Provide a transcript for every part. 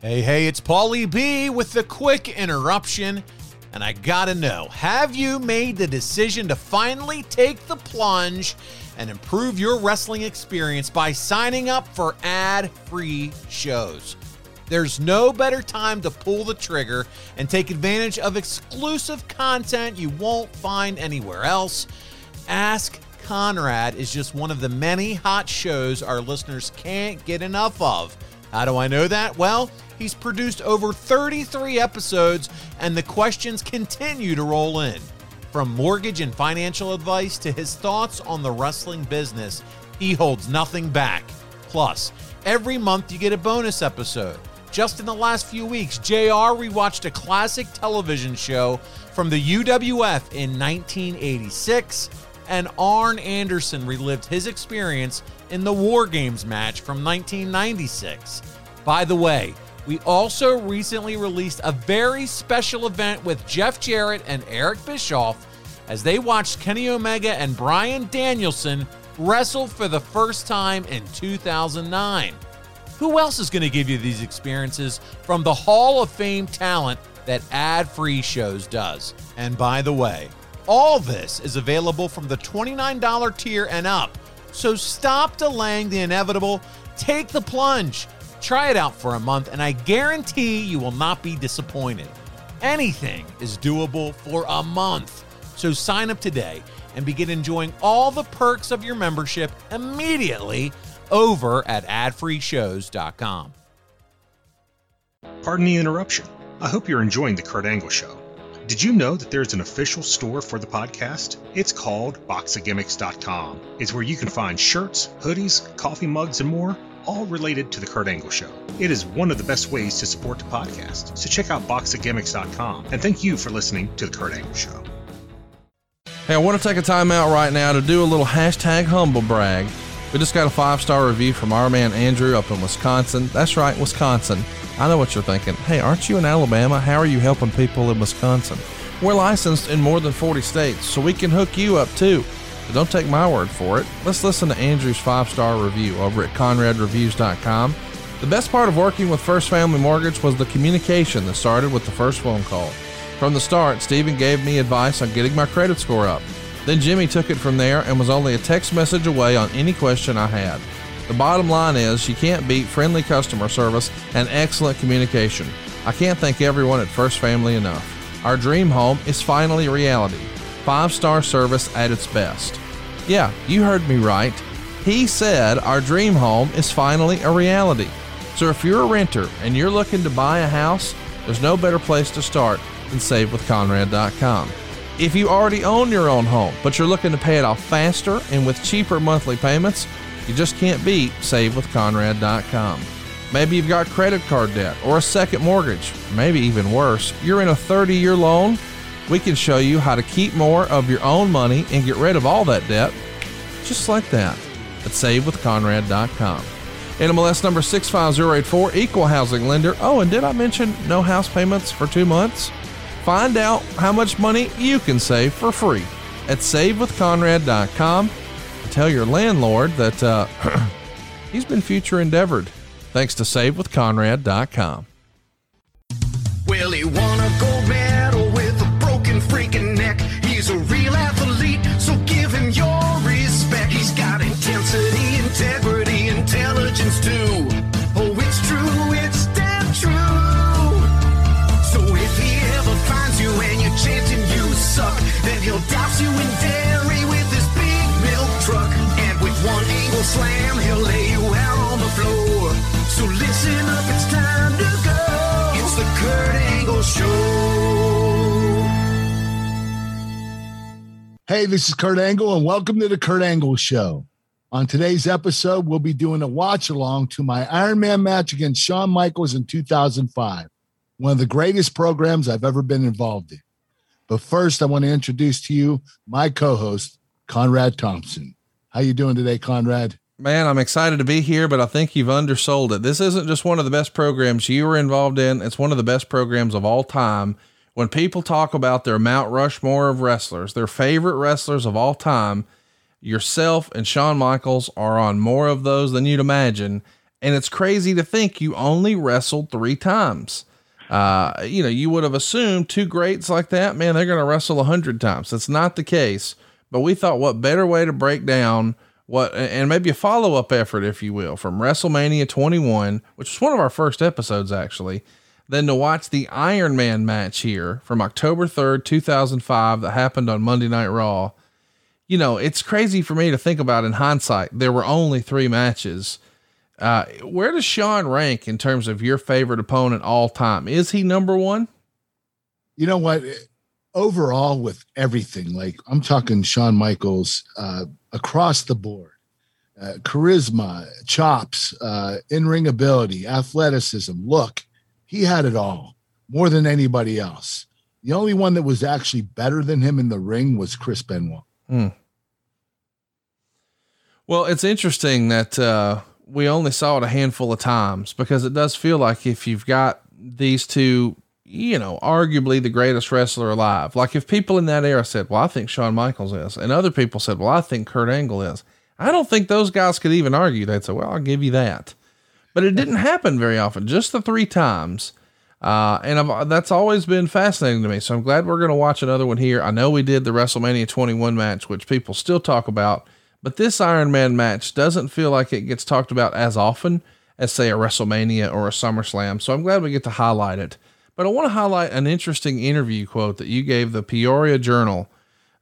Hey, hey, it's Paulie B with the quick interruption. And I gotta know have you made the decision to finally take the plunge and improve your wrestling experience by signing up for ad free shows? There's no better time to pull the trigger and take advantage of exclusive content you won't find anywhere else. Ask Conrad is just one of the many hot shows our listeners can't get enough of. How do I know that? Well, He's produced over 33 episodes, and the questions continue to roll in. From mortgage and financial advice to his thoughts on the wrestling business, he holds nothing back. Plus, every month you get a bonus episode. Just in the last few weeks, JR rewatched a classic television show from the UWF in 1986, and Arn Anderson relived his experience in the War Games match from 1996. By the way, we also recently released a very special event with Jeff Jarrett and Eric Bischoff as they watched Kenny Omega and Bryan Danielson wrestle for the first time in 2009. Who else is going to give you these experiences from the Hall of Fame talent that ad free shows does? And by the way, all this is available from the $29 tier and up. So stop delaying the inevitable, take the plunge. Try it out for a month, and I guarantee you will not be disappointed. Anything is doable for a month. So sign up today and begin enjoying all the perks of your membership immediately over at adfreeshows.com. Pardon the interruption. I hope you're enjoying the Kurt Angle Show. Did you know that there's an official store for the podcast? It's called boxofgimmicks.com. It's where you can find shirts, hoodies, coffee mugs, and more all related to The Kurt Angle Show. It is one of the best ways to support the podcast, so check out boxofgimmicks.com. And thank you for listening to The Kurt Angle Show. Hey, I want to take a time out right now to do a little hashtag humble brag. We just got a five star review from our man Andrew up in Wisconsin. That's right, Wisconsin. I know what you're thinking. Hey, aren't you in Alabama? How are you helping people in Wisconsin? We're licensed in more than 40 states, so we can hook you up too. But don't take my word for it. Let's listen to Andrew's five star review over at ConradReviews.com. The best part of working with First Family Mortgage was the communication that started with the first phone call. From the start, Stephen gave me advice on getting my credit score up. Then Jimmy took it from there and was only a text message away on any question I had. The bottom line is you can't beat friendly customer service and excellent communication. I can't thank everyone at First Family enough. Our dream home is finally reality five star service at its best. Yeah, you heard me right. He said our dream home is finally a reality. So if you're a renter and you're looking to buy a house, there's no better place to start than savewithconrad.com. If you already own your own home, but you're looking to pay it off faster and with cheaper monthly payments, you just can't beat savewithconrad.com. Maybe you've got credit card debt or a second mortgage, maybe even worse, you're in a 30 year loan we can show you how to keep more of your own money and get rid of all that debt just like that at savewithconrad.com. NMLS number 65084, equal housing lender. Oh, and did I mention no house payments for two months? Find out how much money you can save for free at savewithconrad.com tell your landlord that uh, he's been future endeavored thanks to savewithconrad.com. Well, he won a slam, he'll lay you out on the floor. So listen up, it's time to go. It's the Kurt Angle Show. Hey, this is Kurt Angle, and welcome to the Kurt Angle Show. On today's episode, we'll be doing a watch along to my Iron Man match against Shawn Michaels in 2005, one of the greatest programs I've ever been involved in. But first, I want to introduce to you my co-host, Conrad Thompson. How you doing today, Conrad? Man, I'm excited to be here, but I think you've undersold it. This isn't just one of the best programs you were involved in, it's one of the best programs of all time. When people talk about their Mount Rushmore of wrestlers, their favorite wrestlers of all time, yourself and Shawn Michaels are on more of those than you'd imagine. And it's crazy to think you only wrestled three times. Uh, you know, you would have assumed two greats like that, man, they're going to wrestle a hundred times. That's not the case. But we thought, what better way to break down what, and maybe a follow up effort, if you will, from WrestleMania 21, which was one of our first episodes actually, than to watch the Iron Man match here from October 3rd, 2005, that happened on Monday Night Raw. You know, it's crazy for me to think about in hindsight. There were only three matches. Uh, where does Shawn rank in terms of your favorite opponent all time? Is he number one? You know what? Overall, with everything, like I'm talking Shawn Michaels uh, across the board uh, charisma, chops, uh, in ring ability, athleticism, look, he had it all more than anybody else. The only one that was actually better than him in the ring was Chris Benoit. Hmm. Well, it's interesting that uh, we only saw it a handful of times because it does feel like if you've got these two, you know, arguably the greatest wrestler alive, like if people in that era said, Well, I think Shawn Michaels is, and other people said, Well, I think Kurt Angle is, I don't think those guys could even argue. They'd say, Well, I'll give you that but it didn't happen very often, just the three times. Uh, and I've, that's always been fascinating to me. So I'm glad we're going to watch another one here. I know we did the WrestleMania 21 match, which people still talk about, but this Iron Man match doesn't feel like it gets talked about as often as, say, a WrestleMania or a SummerSlam. So I'm glad we get to highlight it. But I want to highlight an interesting interview quote that you gave the Peoria Journal.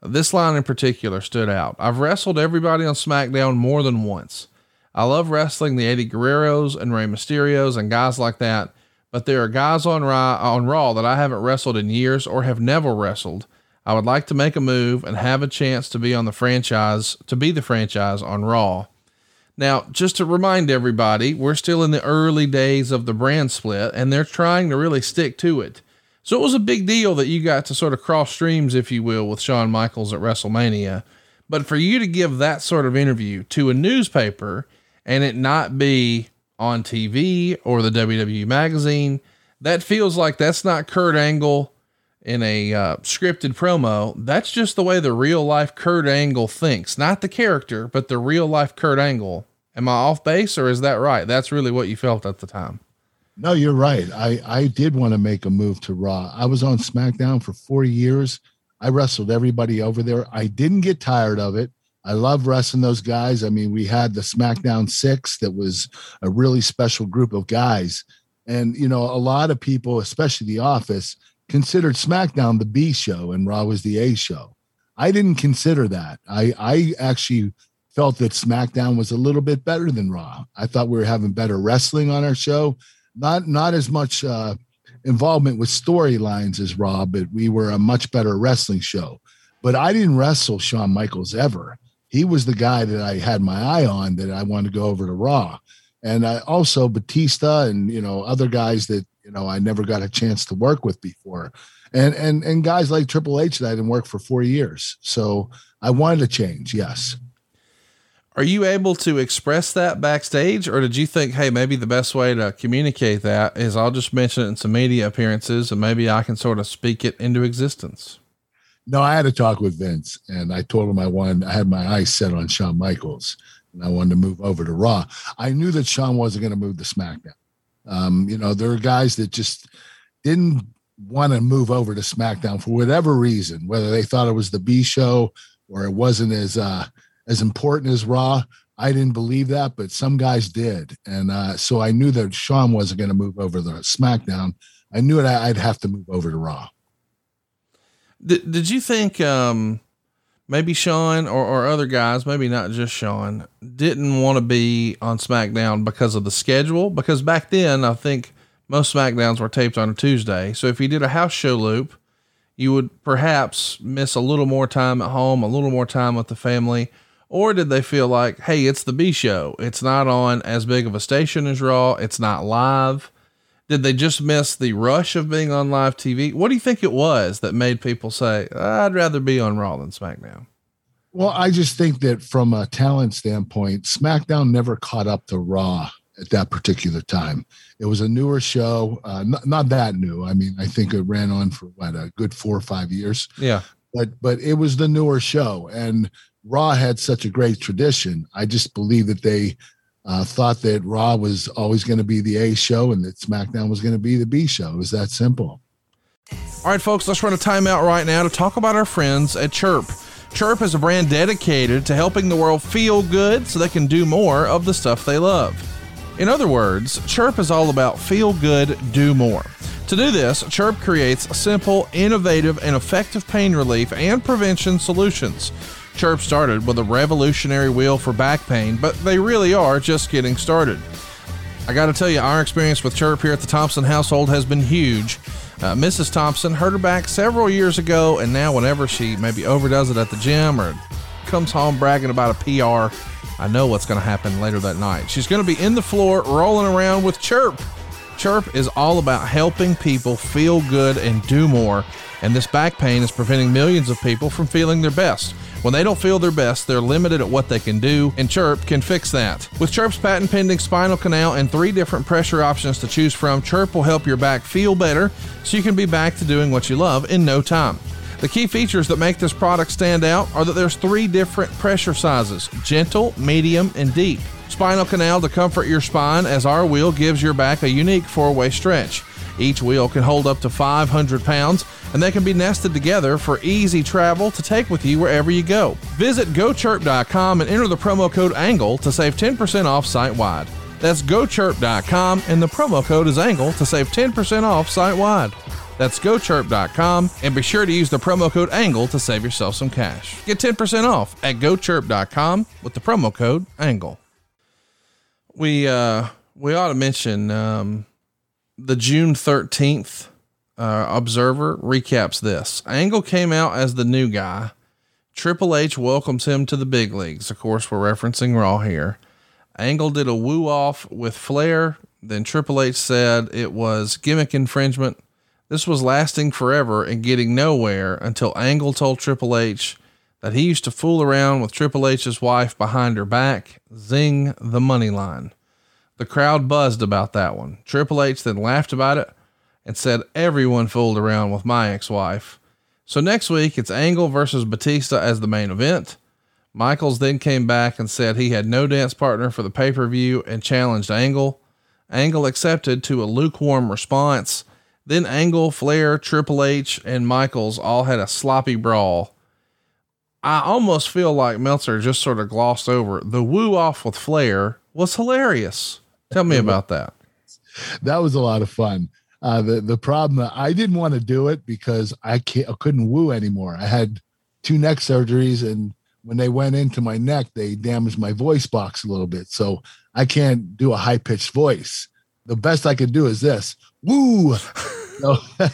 This line in particular stood out. I've wrestled everybody on SmackDown more than once. I love wrestling the Eddie Guerreros and Rey Mysterios and guys like that, but there are guys on Raw, on Raw that I haven't wrestled in years or have never wrestled. I would like to make a move and have a chance to be on the franchise, to be the franchise on Raw. Now, just to remind everybody, we're still in the early days of the brand split and they're trying to really stick to it. So it was a big deal that you got to sort of cross streams, if you will, with Shawn Michaels at WrestleMania. But for you to give that sort of interview to a newspaper and it not be on TV or the WWE magazine, that feels like that's not Kurt Angle in a uh, scripted promo. That's just the way the real life Kurt Angle thinks, not the character, but the real life Kurt Angle. Am I off base or is that right? That's really what you felt at the time. No, you're right. I, I did want to make a move to Raw. I was on SmackDown for four years. I wrestled everybody over there. I didn't get tired of it. I love wrestling those guys. I mean, we had the SmackDown Six that was a really special group of guys. And, you know, a lot of people, especially The Office, considered SmackDown the B show and Raw was the A show. I didn't consider that. I, I actually felt that SmackDown was a little bit better than Raw. I thought we were having better wrestling on our show, not not as much uh, involvement with storylines as Raw, but we were a much better wrestling show. But I didn't wrestle Shawn Michaels ever he was the guy that I had my eye on that I wanted to go over to Raw. And I also Batista and you know other guys that know I never got a chance to work with before. And and and guys like Triple H that I didn't work for 4 years. So I wanted to change, yes. Are you able to express that backstage, or did you think, hey, maybe the best way to communicate that is I'll just mention it in some media appearances and maybe I can sort of speak it into existence? No, I had to talk with Vince, and I told him I wanted. I had my eyes set on Shawn Michaels, and I wanted to move over to Raw. I knew that Shawn wasn't going to move to SmackDown. Um, you know, there are guys that just didn't want to move over to SmackDown for whatever reason, whether they thought it was the B show or it wasn't as uh, as important as Raw. I didn't believe that, but some guys did, and uh, so I knew that Shawn wasn't going to move over to SmackDown. I knew that I'd have to move over to Raw. Did, did you think um, maybe Shawn or, or other guys, maybe not just Shawn, didn't want to be on SmackDown because of the schedule? Because back then, I think most SmackDowns were taped on a Tuesday. So if you did a house show loop, you would perhaps miss a little more time at home, a little more time with the family. Or did they feel like, hey, it's the B show? It's not on as big of a station as Raw. It's not live. Did they just miss the rush of being on live TV? What do you think it was that made people say, I'd rather be on Raw than SmackDown? Well, I just think that from a talent standpoint, SmackDown never caught up to Raw at that particular time. It was a newer show, uh, not, not that new. I mean, I think it ran on for what a good four or five years. Yeah, but but it was the newer show, and Raw had such a great tradition. I just believe that they uh, thought that Raw was always going to be the A show and that SmackDown was going to be the B show. It was that simple. All right, folks, let's run a timeout right now to talk about our friends at Chirp. Chirp is a brand dedicated to helping the world feel good so they can do more of the stuff they love. In other words, Chirp is all about feel good, do more. To do this, Chirp creates simple, innovative, and effective pain relief and prevention solutions. Chirp started with a revolutionary wheel for back pain, but they really are just getting started. I got to tell you, our experience with Chirp here at the Thompson household has been huge. Uh, Mrs. Thompson hurt her back several years ago, and now whenever she maybe overdoes it at the gym or comes home bragging about a PR, I know what's going to happen later that night. She's going to be in the floor rolling around with Chirp. Chirp is all about helping people feel good and do more, and this back pain is preventing millions of people from feeling their best. When they don't feel their best, they're limited at what they can do, and Chirp can fix that. With Chirp's patent pending spinal canal and three different pressure options to choose from, Chirp will help your back feel better so you can be back to doing what you love in no time. The key features that make this product stand out are that there's three different pressure sizes gentle, medium, and deep. Spinal canal to comfort your spine, as our wheel gives your back a unique four way stretch. Each wheel can hold up to 500 pounds, and they can be nested together for easy travel to take with you wherever you go. Visit gochirp.com and enter the promo code ANGLE to save 10% off site wide. That's gochirp.com, and the promo code is ANGLE to save 10% off site wide. That's gochirp.com and be sure to use the promo code ANGLE to save yourself some cash. Get 10% off at gochirp.com with the promo code ANGLE. We uh we ought to mention um the June 13th uh, Observer recaps this. Angle came out as the new guy. Triple H welcomes him to the big leagues. Of course, we're referencing Raw here. Angle did a woo off with Flair. Then Triple H said it was gimmick infringement this was lasting forever and getting nowhere until Angle told Triple H that he used to fool around with Triple H's wife behind her back. Zing the money line. The crowd buzzed about that one. Triple H then laughed about it and said everyone fooled around with my ex wife. So next week it's Angle versus Batista as the main event. Michaels then came back and said he had no dance partner for the pay per view and challenged Angle. Angle accepted to a lukewarm response then Angle, Flair, Triple H, and Michaels all had a sloppy brawl. I almost feel like Meltzer just sort of glossed over the woo off with Flair was hilarious. Tell me about that. That was a lot of fun. Uh, the the problem I didn't want to do it because I can't I couldn't woo anymore. I had two neck surgeries, and when they went into my neck, they damaged my voice box a little bit, so I can't do a high pitched voice. The best I could do is this woo. so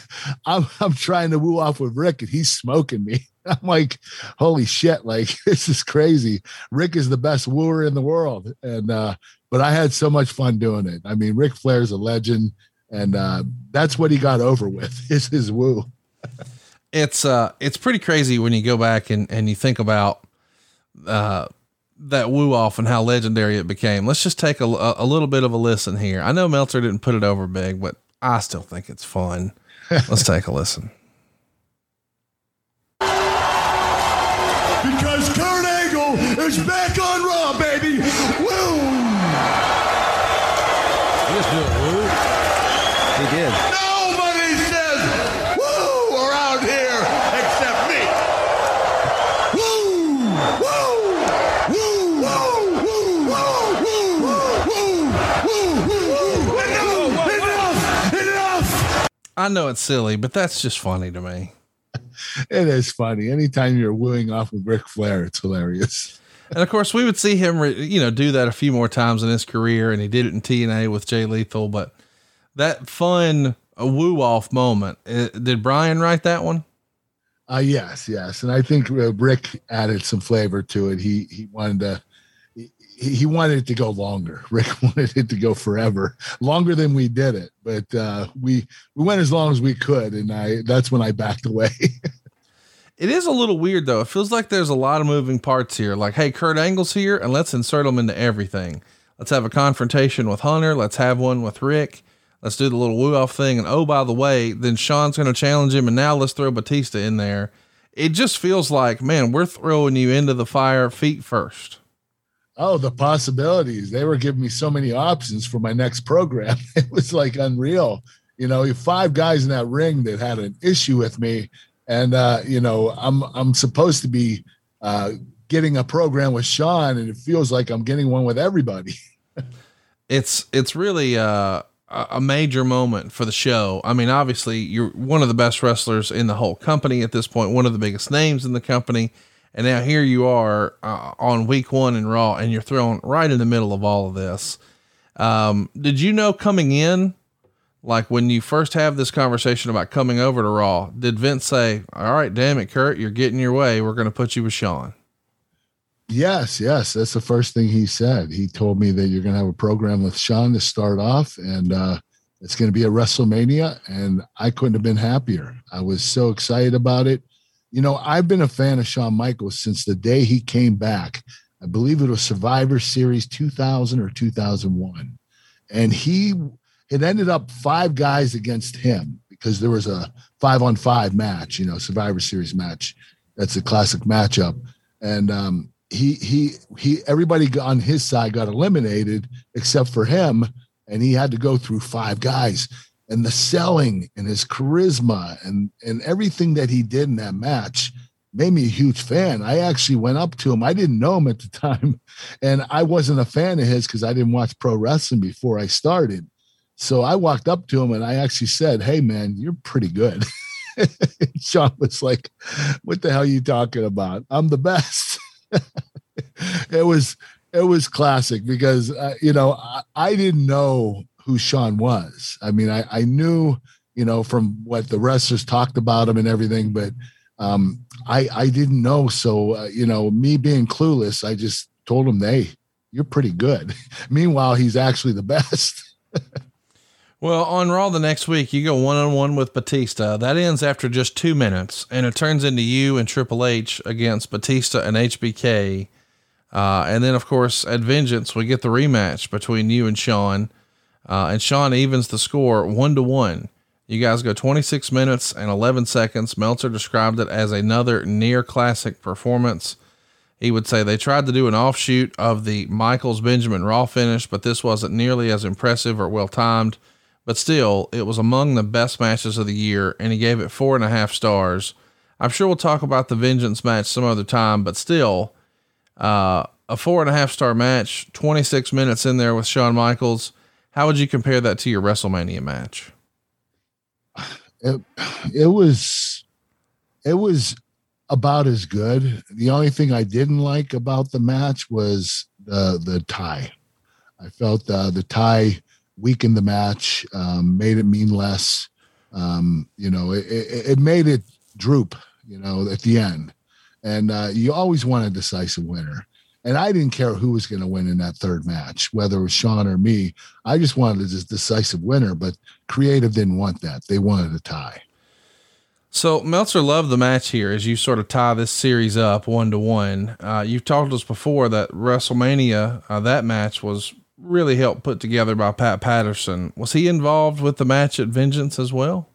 I'm I'm trying to woo off with Ric and he's smoking me. I'm like, holy shit, like this is crazy. Ric is the best wooer in the world. And uh, but I had so much fun doing it. I mean, Ric Flair's a legend, and uh, that's what he got over with is his woo. it's uh it's pretty crazy when you go back and, and you think about uh that woo off and how legendary it became. Let's just take a, a, a little bit of a listen here. I know Meltzer didn't put it over big, but I still think it's fun. Let's take a listen. Is back on Raw, baby. Woo! He just do a woo. He did. Nobody says woo around here except me. Woo! Woo! Woo! Woo! Woo! Woo! Woo! Woo! Woo! Woo! Enough! Enough! Enough! I know it's silly, but that's just funny to me. It is funny. Anytime you're wooing off with Ric Flair, it's hilarious. And of course, we would see him, re- you know, do that a few more times in his career, and he did it in TNA with Jay Lethal. But that fun woo off moment, uh, did Brian write that one? Uh, yes, yes, and I think uh, Ric added some flavor to it. He he wanted to he, he wanted it to go longer. Ric wanted it to go forever, longer than we did it. But uh, we we went as long as we could, and I that's when I backed away. It is a little weird though. It feels like there's a lot of moving parts here. Like, hey, Kurt Angle's here, and let's insert him into everything. Let's have a confrontation with Hunter. Let's have one with Ric. Let's do the little woo off thing. And oh, by the way, then Shawn's going to challenge him. And now let's throw Batista in there. It just feels like, man, we're throwing you into the fire feet first. Oh, the possibilities. They were giving me so many options for my next program. It was like unreal. You know, five guys in that ring that had an issue with me. And uh, you know, I'm I'm supposed to be uh getting a program with Shawn, and it feels like I'm getting one with everybody. it's it's really uh a major moment for the show. I mean, obviously, you're one of the best wrestlers in the whole company at this point, one of the biggest names in the company. And now here you are uh, on week one in Raw, and you're thrown right in the middle of all of this. Um, did you know coming in, like when you first have this conversation about coming over to Raw, did Vince say, All right, damn it, Kurt, you're getting your way. We're going to put you with Shawn? Yes, yes. That's the first thing he said. He told me that you're going to have a program with Shawn to start off, and uh, it's going to be a WrestleMania. And I couldn't have been happier. I was so excited about it. You know, I've been a fan of Shawn Michaels since the day he came back. I believe it was Survivor Series 2000 or 2001. And he, it ended up five guys against him because there was a five on five match, you know, Survivor Series match. That's a classic matchup. And um, he he he everybody on his side got eliminated except for him and he had to go through five guys and the selling and his charisma and and everything that he did in that match made me a huge fan i actually went up to him i didn't know him at the time and i wasn't a fan of his because i didn't watch pro wrestling before i started so i walked up to him and i actually said hey man you're pretty good Shawn was like what the hell are you talking about i'm the best it was it was classic because uh, you know I, I, didn't know who Shawn was. I mean, I, I knew you know from what the wrestlers talked about him and everything, but um, I I didn't know. So uh, you know, me being clueless, I just told him, "Hey, you're pretty good." Meanwhile, he's actually the best. Well, on Raw the next week, you go one on one with Batista. That ends after just two minutes, and it turns into you and Triple H against Batista and HBK. Uh, and then, of course, at Vengeance, we get the rematch between you and Shawn. Uh, and Shawn evens the score one to one. You guys go 26 minutes and 11 seconds. Meltzer described it as another near classic performance. He would say they tried to do an offshoot of the Michaels Benjamin Raw finish, but this wasn't nearly as impressive or well timed. But still, it was among the best matches of the year, and he gave it four and a half stars. I'm sure we'll talk about the Vengeance match some other time, but still, uh, a four and a half star match, 26 minutes in there with Shawn Michaels. How would you compare that to your WrestleMania match? It, it was, it was about as good. The only thing I didn't like about the match was the the tie. I felt uh, the tie weakened the match, um, made it mean less. Um, you know, it, it, it, made it droop, you know, at the end. And uh, you always want a decisive winner. And I didn't care who was going to win in that third match, whether it was Shawn or me. I just wanted a decisive winner, but creative didn't want that. They wanted a tie. So Meltzer loved the match here as you sort of tie this series up one to one. Uh, you've talked to us before that WrestleMania, uh, that match was really helped put together by Pat Patterson. Was he involved with the match at Vengeance as well?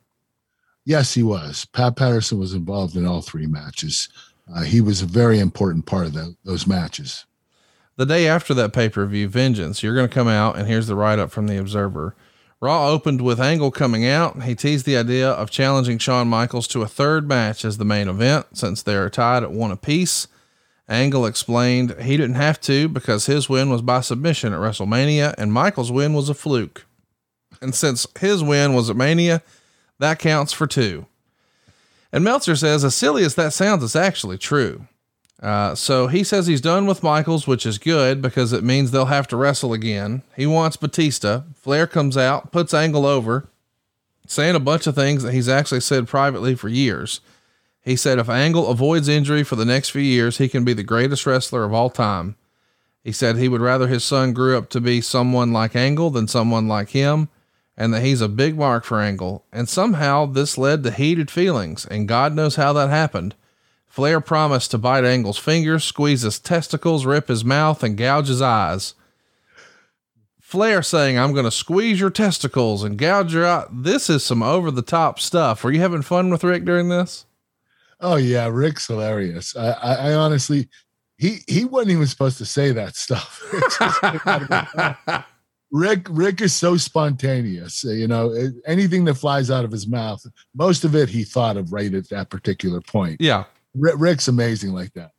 Yes, he was. Pat Patterson was involved in all three matches. Uh, he was a very important part of the, those matches. The day after that pay per view, Vengeance, you're going to come out, and here's the write up from the Observer. Raw opened with Angle coming out. He teased the idea of challenging Shawn Michaels to a third match as the main event since they are tied at one apiece. Angle explained he didn't have to because his win was by submission at WrestleMania and Michael's win was a fluke. And since his win was at Mania, that counts for two. And Meltzer says, as silly as that sounds, it's actually true. Uh, so he says he's done with Michaels, which is good because it means they'll have to wrestle again. He wants Batista. Flair comes out, puts Angle over, saying a bunch of things that he's actually said privately for years. He said if Angle avoids injury for the next few years, he can be the greatest wrestler of all time. He said he would rather his son grew up to be someone like Angle than someone like him, and that he's a big mark for Angle. And somehow this led to heated feelings, and God knows how that happened. Flair promised to bite Angle's fingers, squeeze his testicles, rip his mouth, and gouge his eyes. Flair saying, I'm going to squeeze your testicles and gouge your eye. This is some over the top stuff. Were you having fun with Ric during this? Oh yeah, Ric's hilarious. I, I, I honestly, he he wasn't even supposed to say that stuff. Ric Ric is so spontaneous. You know, anything that flies out of his mouth, most of it he thought of right at that particular point. Yeah. Ric, Ric's amazing like that.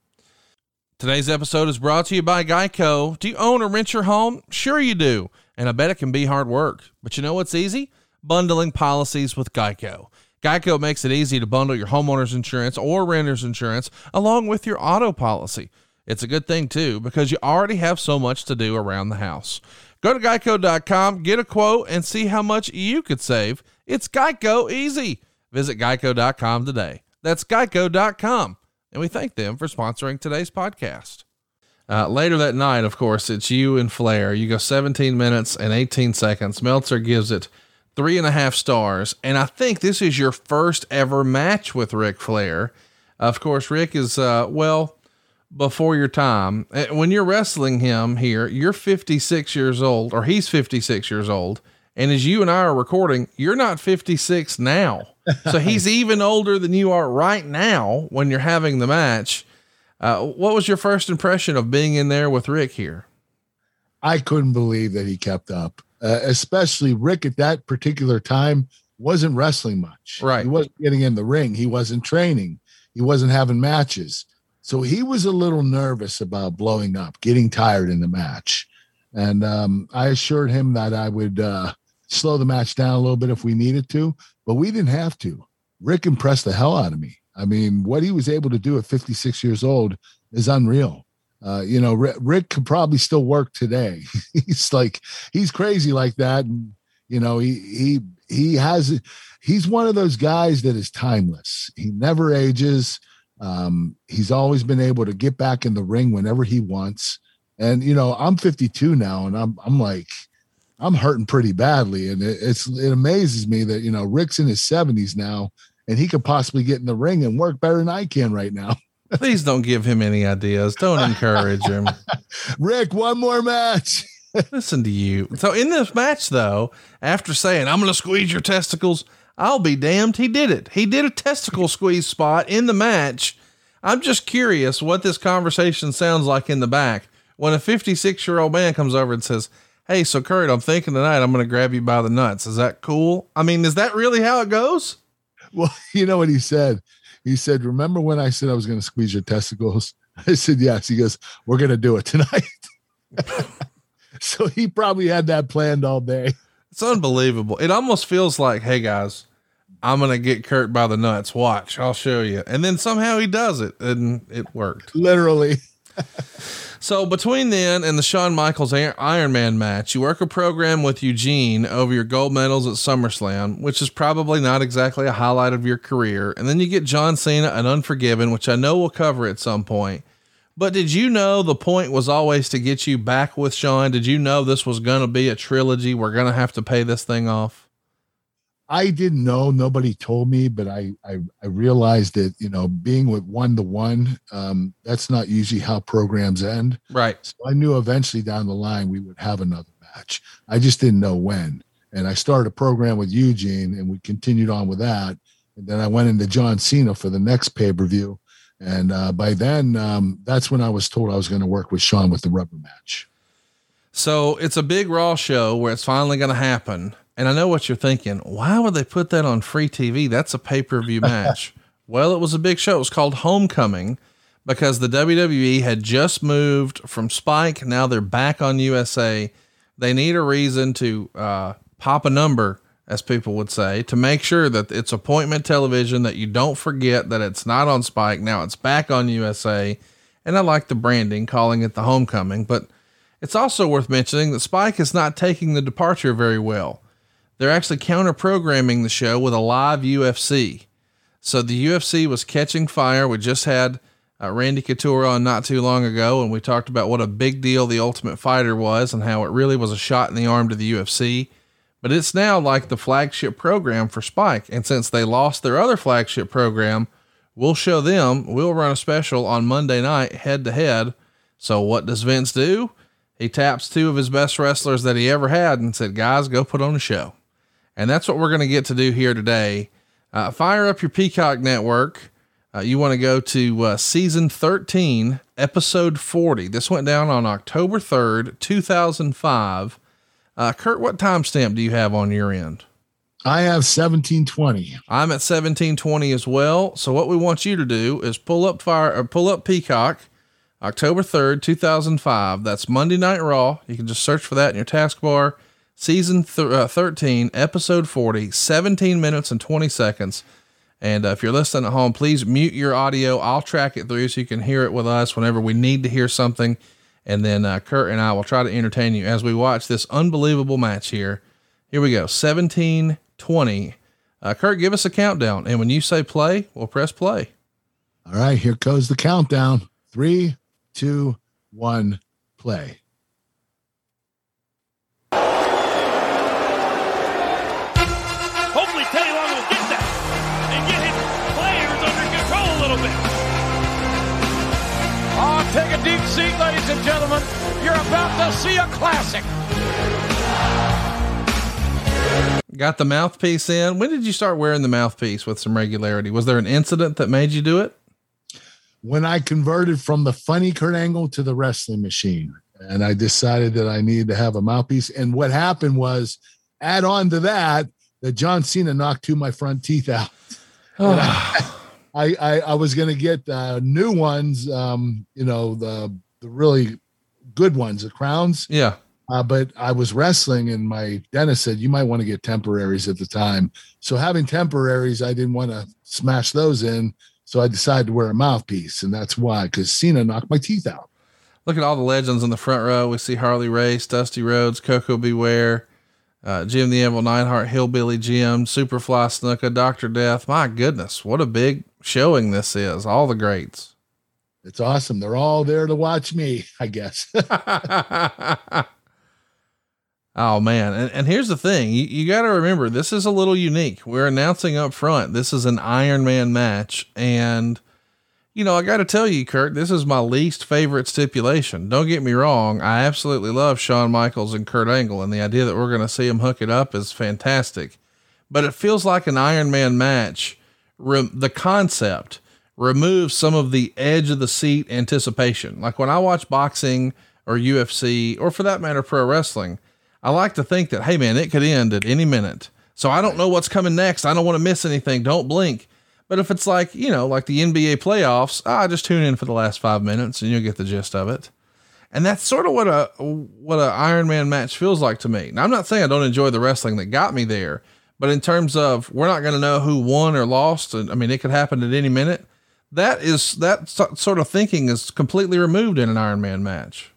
Today's episode is brought to you by Geico. Do you own or rent your home? Sure, you do. And I bet it can be hard work. But you know what's easy? Bundling policies with Geico. Geico makes it easy to bundle your homeowner's insurance or renter's insurance along with your auto policy. It's a good thing, too, because you already have so much to do around the house. Go to geico.com, get a quote, and see how much you could save. It's Geico easy. Visit geico.com today. That's geico.com. And we thank them for sponsoring today's podcast. Uh, later that night, of course, it's you and Flair. You go 17 minutes and 18 seconds. Meltzer gives it three and a half stars. And I think this is your first ever match with Ric Flair. Of course, Ric is, uh, well, before your time. Uh, When you're wrestling him here, you're 56 years old, or he's 56 years old. And as you and I are recording, you're not 56 now. So he's even older than you are right now when you're having the match. Uh, what was your first impression of being in there with Ric here? I couldn't believe that he kept up, uh, especially Ric at that particular time wasn't wrestling much. Right. He wasn't getting in the ring. He wasn't training. He wasn't having matches. So he was a little nervous about blowing up, getting tired in the match. And um, I assured him that I would uh, slow the match down a little bit if we needed to, but we didn't have to. Ric impressed the hell out of me. I mean, what he was able to do at 56 years old is unreal. Uh, you know, Ric, Ric could probably still work today. he's like, he's crazy like that. And, you know, he, he, he has, he's one of those guys that is timeless. He never ages. Um, he's always been able to get back in the ring whenever he wants. And, you know, I'm 52 now and I'm, I'm like, I'm hurting pretty badly. And it, it's, it amazes me that, you know, Ric's in his 70s now and he could possibly get in the ring and work better than I can right now. Please don't give him any ideas. Don't encourage him. Ric, one more match. Listen to you. So in this match, though, after saying, I'm going to squeeze your testicles, I'll be damned. He did it. He did a testicle squeeze spot in the match. I'm just curious what this conversation sounds like in the back when a 56 year old man comes over and says, Hey, so Kurt, I'm thinking tonight I'm going to grab you by the nuts. Is that cool? I mean, is that really how it goes? Well, you know what he said? He said, Remember when I said I was going to squeeze your testicles? I said, Yes. He goes, We're going to do it tonight. so he probably had that planned all day. It's unbelievable. It almost feels like, hey guys, I'm gonna get Kurt by the nuts. Watch, I'll show you. And then somehow he does it, and it worked. Literally. So between then and the Shawn Michaels Iron Man match, you work a program with Eugene over your gold medals at SummerSlam, which is probably not exactly a highlight of your career. And then you get John Cena and Unforgiven, which I know we'll cover at some point. But did you know the point was always to get you back with Shawn? Did you know this was going to be a trilogy? We're going to have to pay this thing off. I didn't know. Nobody told me, but I I, I realized that you know being with one to one, um, that's not usually how programs end. Right. So I knew eventually down the line we would have another match. I just didn't know when. And I started a program with Eugene, and we continued on with that. And then I went into John Cena for the next pay per view. And uh, by then, um, that's when I was told I was going to work with Shawn with the rubber match. So it's a big Raw show where it's finally going to happen. And I know what you're thinking. Why would they put that on free TV? That's a pay per view match. well, it was a big show. It was called Homecoming because the WWE had just moved from Spike. Now they're back on USA. They need a reason to uh, pop a number, as people would say, to make sure that it's appointment television, that you don't forget that it's not on Spike. Now it's back on USA. And I like the branding, calling it the Homecoming. But it's also worth mentioning that Spike is not taking the departure very well. They're actually counter programming the show with a live UFC. So the UFC was catching fire. We just had uh, Randy Couture on not too long ago, and we talked about what a big deal the Ultimate Fighter was and how it really was a shot in the arm to the UFC. But it's now like the flagship program for Spike. And since they lost their other flagship program, we'll show them, we'll run a special on Monday night head to head. So what does Vince do? He taps two of his best wrestlers that he ever had and said, guys, go put on a show. And that's what we're going to get to do here today. Uh, fire up your Peacock network. Uh, you want to go to uh, season 13, episode 40. This went down on October 3rd, 2005. Uh, Kurt, what timestamp do you have on your end? I have 1720. I'm at 1720 as well. So what we want you to do is pull up fire or pull up Peacock, October 3rd, 2005. That's Monday Night Raw. You can just search for that in your taskbar. Season th- uh, 13, episode 40, 17 minutes and 20 seconds. And uh, if you're listening at home, please mute your audio. I'll track it through so you can hear it with us whenever we need to hear something. And then uh, Kurt and I will try to entertain you as we watch this unbelievable match here. Here we go 1720. Uh, Kurt, give us a countdown. And when you say play, we'll press play. All right, here goes the countdown. Three, two, one, play. Seat, ladies and gentlemen. You're about to see a classic. Got the mouthpiece in. When did you start wearing the mouthpiece with some regularity? Was there an incident that made you do it? When I converted from the funny Kurt Angle to the wrestling machine, and I decided that I needed to have a mouthpiece. And what happened was, add on to that, that John Cena knocked two of my front teeth out. I, I, I, I was going to get uh, new ones, um, you know, the, the really good ones, the crowns. Yeah. Uh, but I was wrestling, and my dentist said you might want to get temporaries at the time. So having temporaries, I didn't want to smash those in. So I decided to wear a mouthpiece, and that's why, because Cena knocked my teeth out. Look at all the legends in the front row. We see Harley Race, Dusty Rhodes, Koko B. Ware, uh, Jim the Anvil Neidhart, Hillbilly Jim, Superfly Snuka, Dr. Death. My goodness, what a big showing this is. All the greats. It's awesome. They're all there to watch me, I guess. oh man. And, and here's the thing. You, you got to remember, this is a little unique. We're announcing up front. This is an Iron Man match. And, you know, I got to tell you, Kurt, this is my least favorite stipulation. Don't get me wrong. I absolutely love Shawn Michaels and Kurt Angle. And the idea that we're going to see them hook it up is fantastic, but it feels like an Iron Man match. The concept removes some of the edge of the seat anticipation. Like when I watch boxing or UFC, or for that matter, pro wrestling, I like to think that, hey man, it could end at any minute. So I don't know what's coming next. I don't want to miss anything. Don't blink. But if it's like, you know, like the NBA playoffs, ah, just tune in for the last five minutes and you'll get the gist of it. And that's sort of what a what a Iron Man match feels like to me. Now I'm not saying I don't enjoy the wrestling that got me there, but in terms of we're not going to know who won or lost, and I mean it could happen at any minute. That is that sort of thinking is completely removed in an Iron Man match.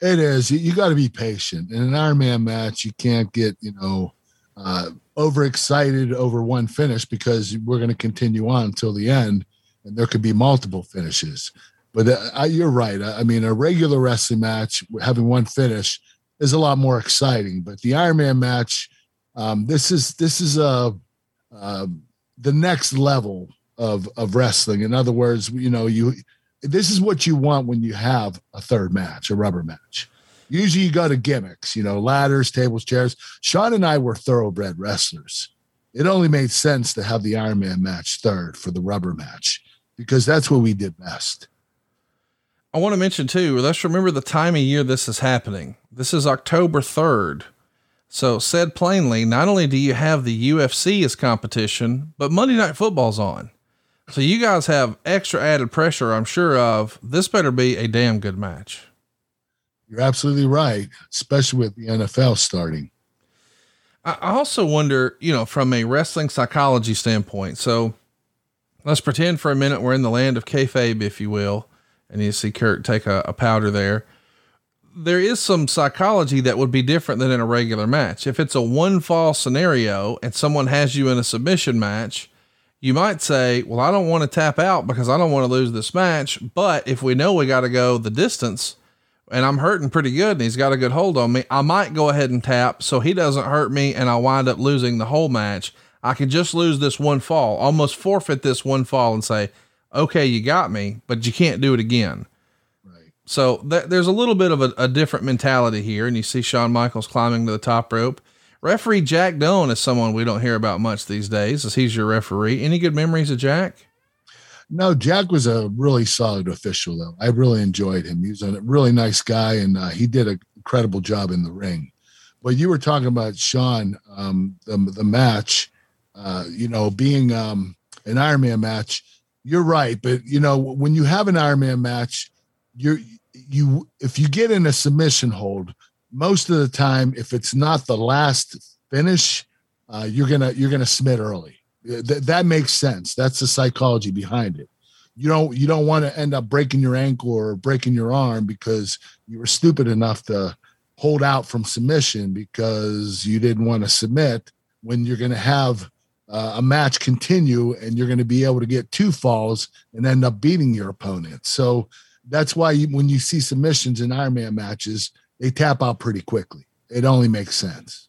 It is. You, got to be patient. In an Iron Man match, you can't get, you know, uh, overexcited over one finish because we're going to continue on until the end and there could be multiple finishes. But uh, you're right. I, I mean, a regular wrestling match, having one finish, is a lot more exciting. But the Iron Man match, um, this is this is a uh, the next level of of wrestling. In other words, you know, you this is what you want when you have a third match, a rubber match. Usually you go to gimmicks, you know, ladders, tables, chairs. Shawn and I were thoroughbred wrestlers. It only made sense to have the Iron Man match third for the rubber match because that's what we did best. I want to mention too, let's remember the time of year this is happening. This is October 3rd. So, said plainly, not only do you have the UFC as competition, but Monday Night Football's on. So, you guys have extra added pressure, I'm sure, of this better be a damn good match. You're absolutely right, especially with the NFL starting. I also wonder, you know, from a wrestling psychology standpoint. So, let's pretend for a minute we're in the land of kayfabe, if you will, and you see Kurt take a, a powder there there is some psychology that would be different than in a regular match. If it's a one fall scenario and someone has you in a submission match, you might say, Well, I don't want to tap out because I don't want to lose this match. But if we know we got to go the distance and I'm hurting pretty good and he's got a good hold on me, I might go ahead and tap so he doesn't hurt me and I'll wind up losing the whole match. I could just lose this one fall, almost forfeit this one fall and say, Okay, you got me, but you can't do it again. So th- there's a little bit of a, a, different mentality here, and you see Shawn Michaels climbing to the top rope. Referee Jack Doan is someone we don't hear about much these days, as he's your referee. Any good memories of Jack? No, Jack was a really solid official, though. I really enjoyed him. He was a really nice guy, and uh, he did an incredible job in the ring. But you were talking about Shawn, um, the the match. Uh, you know, being um, an Iron Man match. You're right, but you know when you have an Iron Man match, you're you if you get in a submission hold, most of the time, if it's not the last finish, uh, you're gonna you're gonna submit early. Th- that makes sense. That's the psychology behind it. You don't you don't want to end up breaking your ankle or breaking your arm because you were stupid enough to hold out from submission because you didn't want to submit when you're going to have uh, a match continue and you're going to be able to get two falls and end up beating your opponent. So that's why you, when you see submissions in Ironman matches, they tap out pretty quickly. It only makes sense.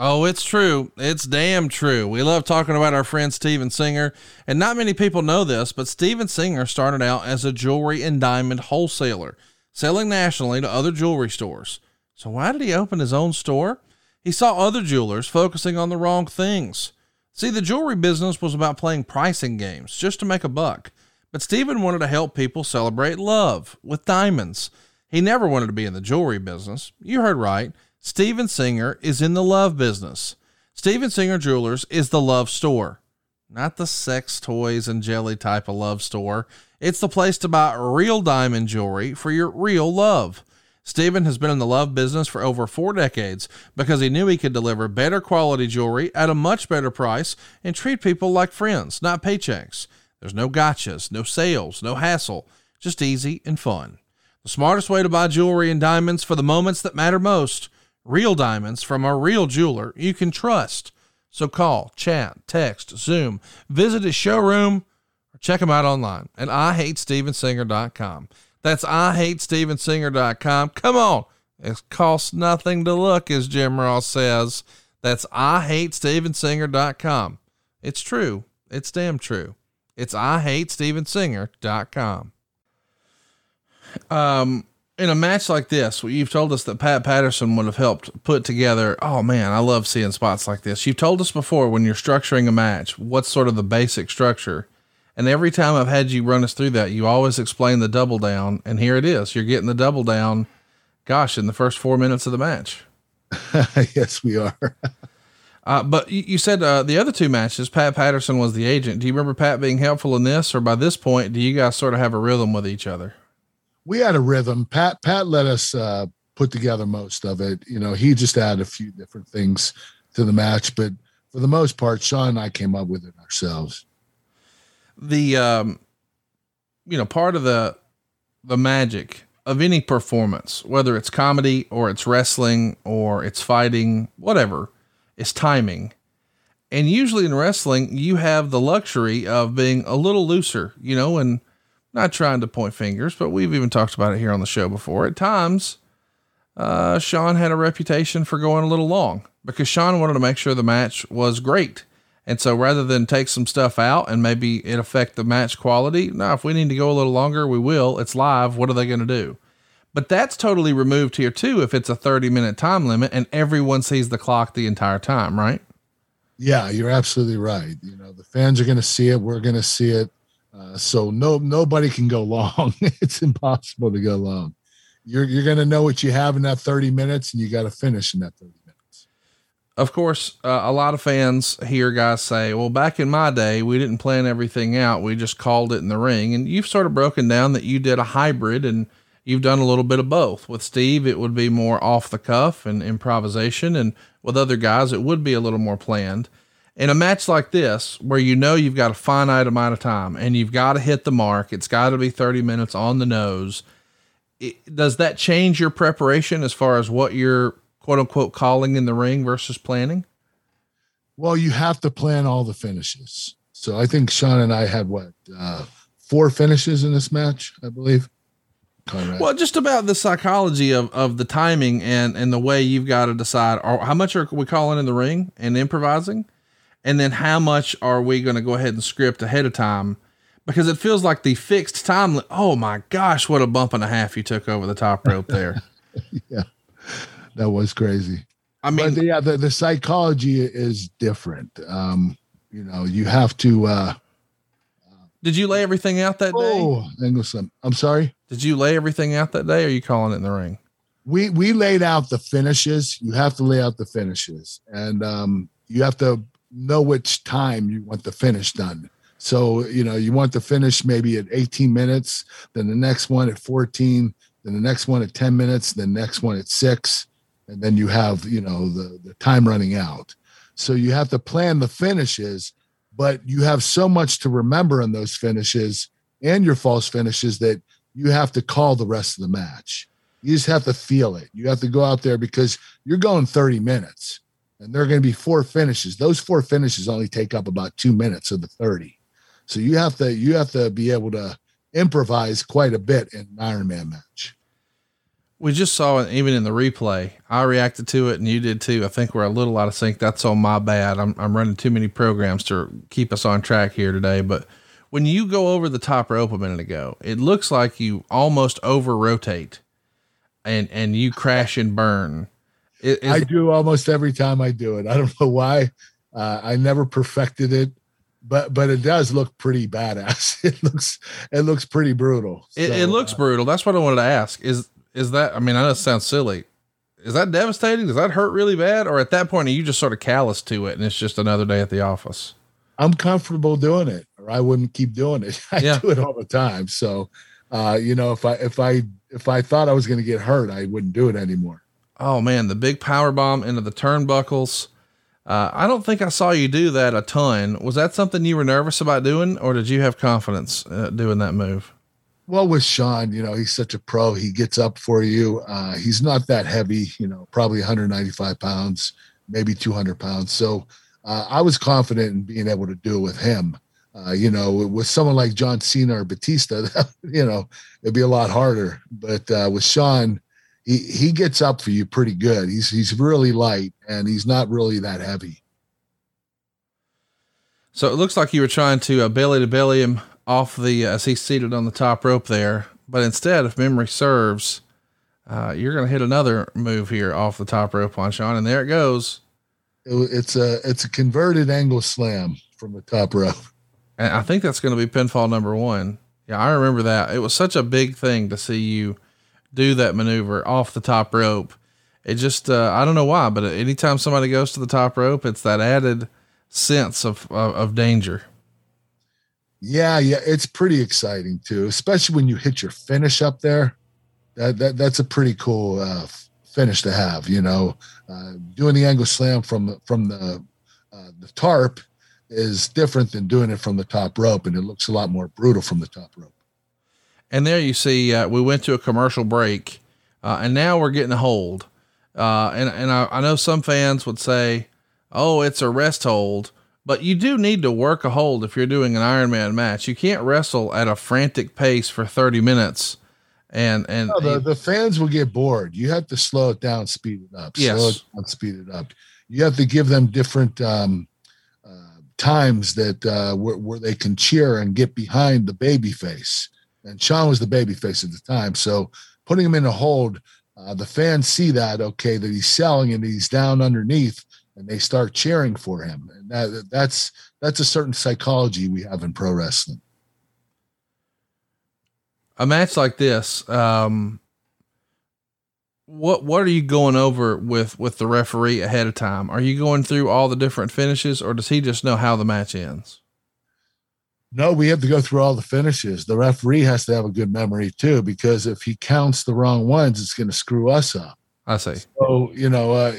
Oh, it's true. It's damn true. We love talking about our friend Steven Singer, and not many people know this, but Steven Singer started out as a jewelry and diamond wholesaler, selling nationally to other jewelry stores. So why did he open his own store? He saw other jewelers focusing on the wrong things. See, the jewelry business was about playing pricing games just to make a buck. But Steven wanted to help people celebrate love with diamonds. He never wanted to be in the jewelry business. You heard right. Steven Singer is in the love business. Steven Singer Jewelers is the love store, not the sex toys and jelly type of love store. It's the place to buy real diamond jewelry for your real love. Steven has been in the love business for over four decades because he knew he could deliver better quality jewelry at a much better price and treat people like friends, not paychecks. There's no gotchas, no sales, no hassle, just easy and fun. The smartest way to buy jewelry and diamonds for the moments that matter most. Real diamonds from a real jeweler you can trust. So call, chat, text, Zoom, visit his showroom, or check him out online at IHateStevenSinger.com. That's IHateStevenSinger.com. Come on. It costs nothing to look, as Jim Ross says. That's IHateStevenSinger.com. It's true. It's damn true. It's IHateStevenSinger.com. Um, in a match like this, you've told us that Pat Patterson would have helped put together. Oh man, I love seeing spots like this. You've told us before when you're structuring a match, what's sort of the basic structure. And every time I've had you run us through that, you always explain the double down. And here it is. You're getting the double down, gosh, in the first four minutes of the match. yes, we are. uh, but you, you said uh, the other two matches, Pat Patterson was the agent. Do you remember Pat being helpful in this? Or by this point, do you guys sort of have a rhythm with each other? We had a rhythm. Pat Pat let us uh, put together most of it. You know, he just added a few different things to the match, but for the most part, Shawn and I came up with it ourselves. The um, you know, part of the the magic of any performance, whether it's comedy or it's wrestling or it's fighting, whatever, is timing. And usually in wrestling, you have the luxury of being a little looser, you know, and not trying to point fingers, but we've even talked about it here on the show before. At times, uh, Shawn had a reputation for going a little long because Shawn wanted to make sure the match was great. And so rather than take some stuff out and maybe it affect the match quality, now if we need to go a little longer, we will. It's live. What are they going to do? But that's totally removed here too if it's a 30 minute time limit and everyone sees the clock the entire time, right? Yeah, you're absolutely right. You know, the fans are going to see it. We're going to see it. Uh, so no, nobody can go long. it's impossible to go long. You're you're going to know what you have in that 30 minutes, and you got to finish in that 30 minutes. Of course, uh, a lot of fans hear guys say, "Well, back in my day, we didn't plan everything out. We just called it in the ring." And you've sort of broken down that you did a hybrid, and you've done a little bit of both. With Steve, it would be more off the cuff and improvisation, and with other guys, it would be a little more planned in a match like this, where you know you've got a finite amount of time and you've got to hit the mark, it's got to be 30 minutes on the nose. It, does that change your preparation as far as what you're quote unquote calling in the ring versus planning? Well, you have to plan all the finishes. So I think Shawn and I had what, uh, four finishes in this match, I believe. Conrad. Well, just about the psychology of, of the timing and, and the way you've got to decide or how much are we calling in the ring and improvising? And then how much are we going to go ahead and script ahead of time because it feels like the fixed time oh my gosh what a bump and a half you took over the top rope there yeah that was crazy i mean but yeah the, the psychology is different um you know you have to uh Did you lay everything out that day? Oh, I'm sorry. Did you lay everything out that day? Or are you calling it in the ring? we we laid out the finishes. You have to lay out the finishes, and um, you have to know which time you want the finish done. So you know you want the finish maybe at 18 minutes, then the next one at 14, then the next one at 10 minutes, then the next one at six, and then you have you know the the time running out. So you have to plan the finishes, but you have so much to remember in those finishes and your false finishes that you have to call the rest of the match. You just have to feel it. You have to go out there because you're going 30 minutes and there are going to be four finishes. Those four finishes only take up about two minutes of the 30. So you have to you have to be able to improvise quite a bit in an Ironman match. We just saw it even in the replay. I reacted to it and you did too. I think we're a little out of sync. That's on my bad. I'm, I'm running too many programs to keep us on track here today. But when you go over the top rope a minute ago, it looks like you almost over rotate and and you crash and burn. Is, I do almost every time I do it. I don't know why. Uh, I never perfected it, but but it does look pretty badass. It looks it looks pretty brutal. It, it looks uh, brutal. That's what I wanted to ask. Is is that? I mean, I know it sounds silly. Is that devastating? Does that hurt really bad? Or at that point, are you just sort of callous to it and it's just another day at the office? I'm comfortable doing it, or I wouldn't keep doing it. I yeah. do it all the time. So, uh, you know, if I if I if I thought I was going to get hurt, I wouldn't do it anymore. Oh man, the big power bomb into the turnbuckles. Uh, I don't think I saw you do that a ton. Was that something you were nervous about doing, or did you have confidence uh, doing that move? Well, with Shawn, you know, he's such a pro. He gets up for you. Uh, he's not that heavy, you know, probably 195 pounds, maybe 200 pounds. So uh, I was confident in being able to do it with him. Uh, you know, with someone like John Cena or Batista, you know, it'd be a lot harder. But uh, with Shawn, he he gets up for you pretty good. He's he's really light and he's not really that heavy. So it looks like you were trying to uh, belly to belly him off the uh, as he's seated on the top rope there, but instead, if memory serves, uh, you're going to hit another move here off the top rope on Shawn, and there it goes. It, it's a it's a converted angle slam from the top rope. And I think that's going to be pinfall number one. Yeah, I remember that. It was such a big thing to see you do that maneuver off the top rope. It just, uh, I don't know why, but anytime somebody goes to the top rope, it's that added sense of, of, of danger. Yeah, yeah, it's pretty exciting too, especially when you hit your finish up there. That that that's a pretty cool uh, finish to have. You know, uh, doing the angle slam from from the uh, the tarp is different than doing it from the top rope, and it looks a lot more brutal from the top rope. And there you see, uh, we went to a commercial break, uh, and now we're getting a hold. Uh, and and I, I, know some fans would say, "Oh, it's a rest hold," but you do need to work a hold if you're doing an Ironman match. You can't wrestle at a frantic pace for 30 minutes. And and no, the, the fans will get bored. You have to slow it down, speed it up. Yes. Slow it down, speed it up. You have to give them different um, times that uh, where, where, they can cheer and get behind the baby face. And Shawn was the baby face at the time. So putting him in a hold, uh, the fans see that, okay, that he's selling and he's down underneath and they start cheering for him. And that, that's, that's a certain psychology we have in pro wrestling. A match like this, um, what what are you going over with with the referee ahead of time? Are you going through all the different finishes, or does he just know how the match ends? No, we have to go through all the finishes. The referee has to have a good memory too, because if he counts the wrong ones, it's going to screw us up. I see. So you know, uh,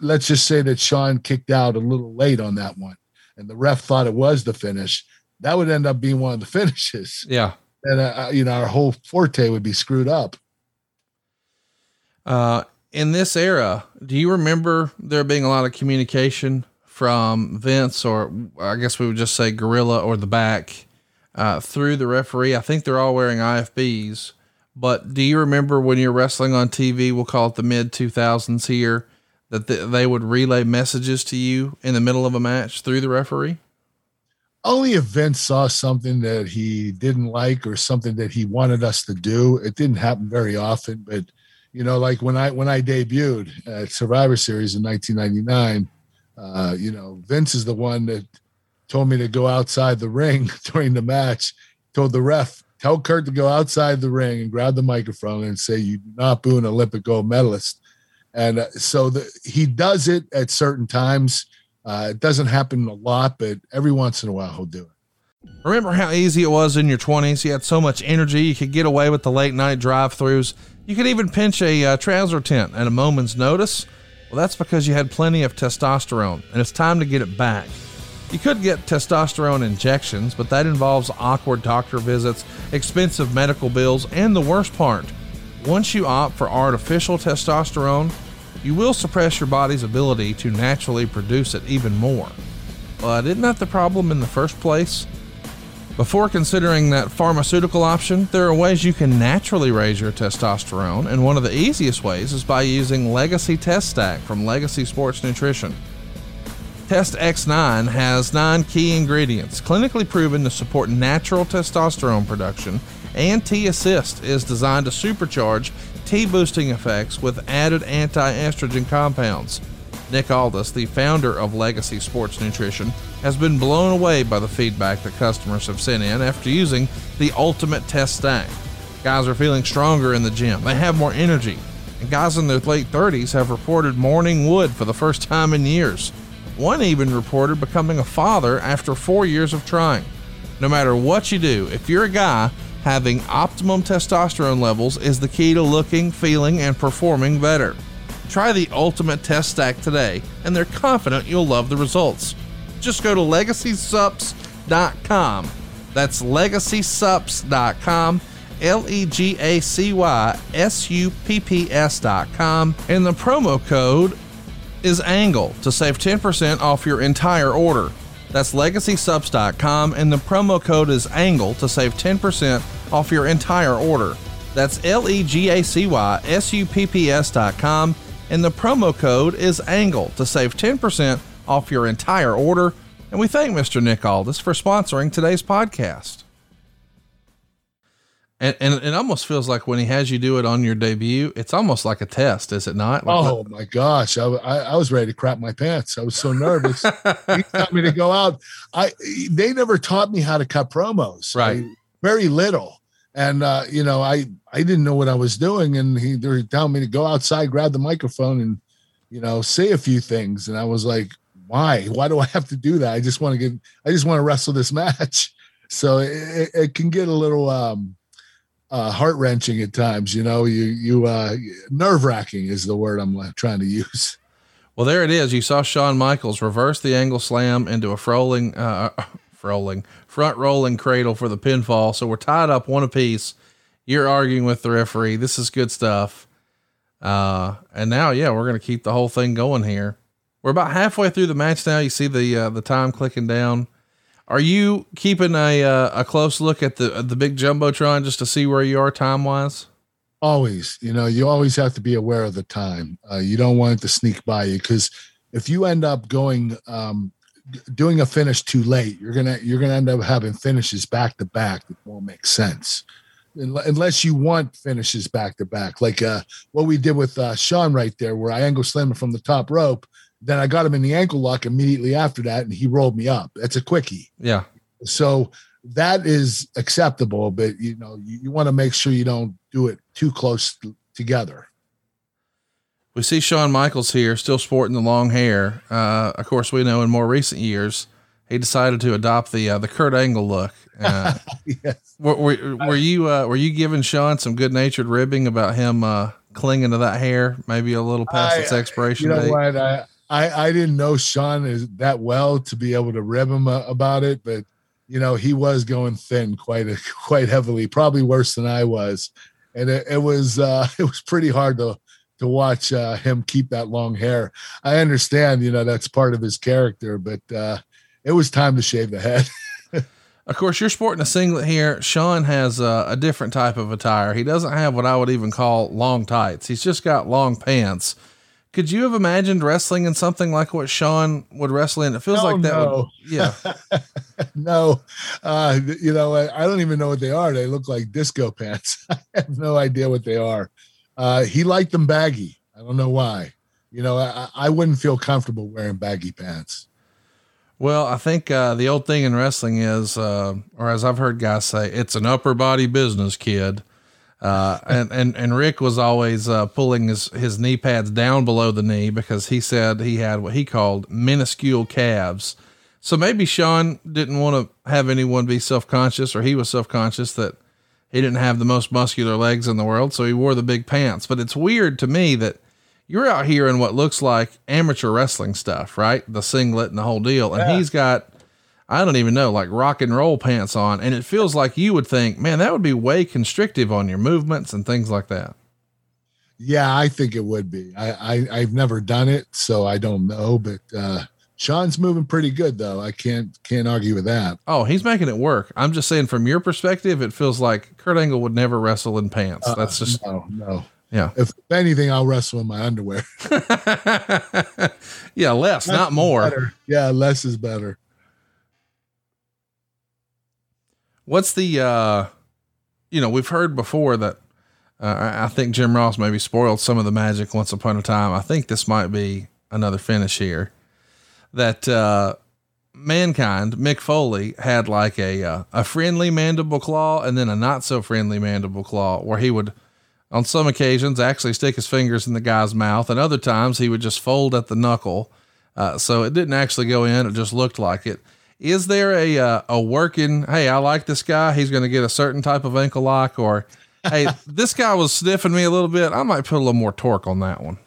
let's just say that Shawn kicked out a little late on that one, and the ref thought it was the finish. That would end up being one of the finishes. Yeah, and uh, uh you know, our whole forte would be screwed up. Uh, in this era, do you remember there being a lot of communication from Vince, or I guess we would just say Gorilla or the back, uh, through the referee? I think they're all wearing IFBs. But do you remember when you're wrestling on TV? We'll call it the mid 2000s here, that they would relay messages to you in the middle of a match through the referee? Only if Vince saw something that he didn't like or something that he wanted us to do. It didn't happen very often, but you know, like when I when I debuted at Survivor Series in 1999, uh, you know, Vince is the one that told me to go outside the ring during the match. Told the ref, tell Kurt to go outside the ring and grab the microphone and say, "You do not boo an Olympic gold medalist." And uh, so the, he does it at certain times. Uh, it doesn't happen a lot, but every once in a while he'll do it. Remember how easy it was in your 20s? You had so much energy. You could get away with the late night drive throughs. You could even pinch a uh, trouser tent at a moment's notice. Well, that's because you had plenty of testosterone, and it's time to get it back. You could get testosterone injections, but that involves awkward doctor visits, expensive medical bills, and the worst part once you opt for artificial testosterone, you will suppress your body's ability to naturally produce it even more. But isn't that the problem in the first place? Before considering that pharmaceutical option, there are ways you can naturally raise your testosterone, and one of the easiest ways is by using Legacy Test Stack from Legacy Sports Nutrition. Test X9 has nine key ingredients clinically proven to support natural testosterone production, and T Assist is designed to supercharge T boosting effects with added anti estrogen compounds. Nick Aldis, the founder of Legacy Sports Nutrition, has been blown away by the feedback that customers have sent in after using the Ultimate Test Stack. Guys are feeling stronger in the gym, they have more energy, and guys in their late 30s have reported morning wood for the first time in years. One even reported becoming a father after four years of trying. No matter what you do, if you're a guy, having optimum testosterone levels is the key to looking, feeling, and performing better. Try the Ultimate Test Stack today, and they're confident you'll love the results. Just go to legacysupps.com. That's legacysupps.com, L E G A C Y S U P P S.com, and the promo code is ANGLE to save 10% off your entire order. That's legacysupps.com and the promo code is ANGLE to save 10% off your entire order. That's L E G A C Y S U P P S.com and the promo code is ANGLE to save 10% off your entire order. And we thank Mr. Nick Aldis for sponsoring today's podcast. And, and it almost feels like when he has you do it on your debut, it's almost like a test, is it not? Like oh my gosh, I, I, I was ready to crap my pants. I was so nervous. he taught me to go out. I they never taught me how to cut promos. Right. I- very little, and uh, you know, I I didn't know what I was doing, and he they were telling me to go outside, grab the microphone, and you know, say a few things, and I was like, why? Why do I have to do that? I just want to get. I just want to wrestle this match. So it, it- can get a little. um uh, heart wrenching at times. You know, you you uh, nerve wracking is the word I'm uh, trying to use. Well, there it is. You saw Shawn Michaels reverse the angle slam into a frolling, uh, frolling, front rolling cradle for the pinfall. So we're tied up one apiece. You're arguing with the referee. This is good stuff. Uh, and now, yeah, we're going to keep the whole thing going here. We're about halfway through the match now. You see the, uh, the time clicking down. Are you keeping a, uh, a close look at the, the big jumbotron just to see where you are time wise? Always, you know, you always have to be aware of the time. Uh, you don't want it to sneak by you because if you end up going um, doing a finish too late, you're gonna you're gonna end up having finishes back to back that won't make sense. Unle- Unless you want finishes back to back, like uh, what we did with uh, Shawn right there, where I angle slammed him from the top rope, then I got him in the ankle lock immediately after that, and he rolled me up. That's a quickie. Yeah. So that is acceptable, but you know, you, you want to make sure you don't do it too close t- together. We see Shawn Michaels here, still sporting the long hair. Uh, of course, we know in more recent years he decided to adopt the uh, the Kurt Angle look. Uh, yes. were, were, were you uh, were you giving Shawn some good natured ribbing about him uh, clinging to that hair, maybe a little past I- its expiration You know date? what? I, I I didn't know Shawn is that well to be able to rib him uh, about it, but you know he was going thin quite a, quite heavily, probably worse than I was, and it, it was uh, it was pretty hard to to watch uh, him keep that long hair. I understand, you know, that's part of his character, but uh, it was time to shave the head. Of course, you're sporting a singlet here. Shawn has uh, a different type of attire. He doesn't have what I would even call long tights. He's just got long pants. Could you have imagined wrestling in something like what Shawn would wrestle in? It feels Oh, like that. Would, yeah. no, uh, you know, I, I don't even know what they are. They look like disco pants. I have no idea what they are. Uh, he liked them baggy. I don't know why. You know, I, I wouldn't feel comfortable wearing baggy pants. Well, I think uh, the old thing in wrestling is, uh, or as I've heard guys say, it's an upper body business, kid. Uh, and, and, and Ric was always, uh, pulling his, his knee pads down below the knee because he said he had what he called minuscule calves. So maybe Shawn didn't want to have anyone be self conscious, or he was self conscious that he didn't have the most muscular legs in the world. So he wore the big pants. But it's weird to me that you're out here in what looks like amateur wrestling stuff, right? The singlet and the whole deal. And Yeah. he's got, I don't even know, like rock and roll pants on. And it feels like you would think, man, that would be way constrictive on your movements and things like that. Yeah, I think it would be. I, I I've never done it, so I don't know. But uh, Shawn's moving pretty good, though. I can't can't argue with that. Oh, he's making it work. I'm just saying, from your perspective, it feels like Kurt Angle would never wrestle in pants. Uh, That's just, no, no. Yeah. If anything, I'll wrestle in my underwear. yeah, less, not more. Better. Yeah, less is better. What's the, uh, you know, we've heard before that, uh, I I think Jim Ross maybe spoiled some of the magic once upon a time. I think this might be another finish here that, uh, mankind, Mick Foley had like a, uh, a friendly mandible claw and then a not so friendly mandible claw where he would, on some occasions, actually stick his fingers in the guy's mouth, and other times he would just fold at the knuckle. Uh, so it didn't actually go in; it just looked like it. Is there a uh, a working? Hey, I like this guy. He's going to get a certain type of ankle lock, or hey, this guy was sniffing me a little bit. I might put a little more torque on that one.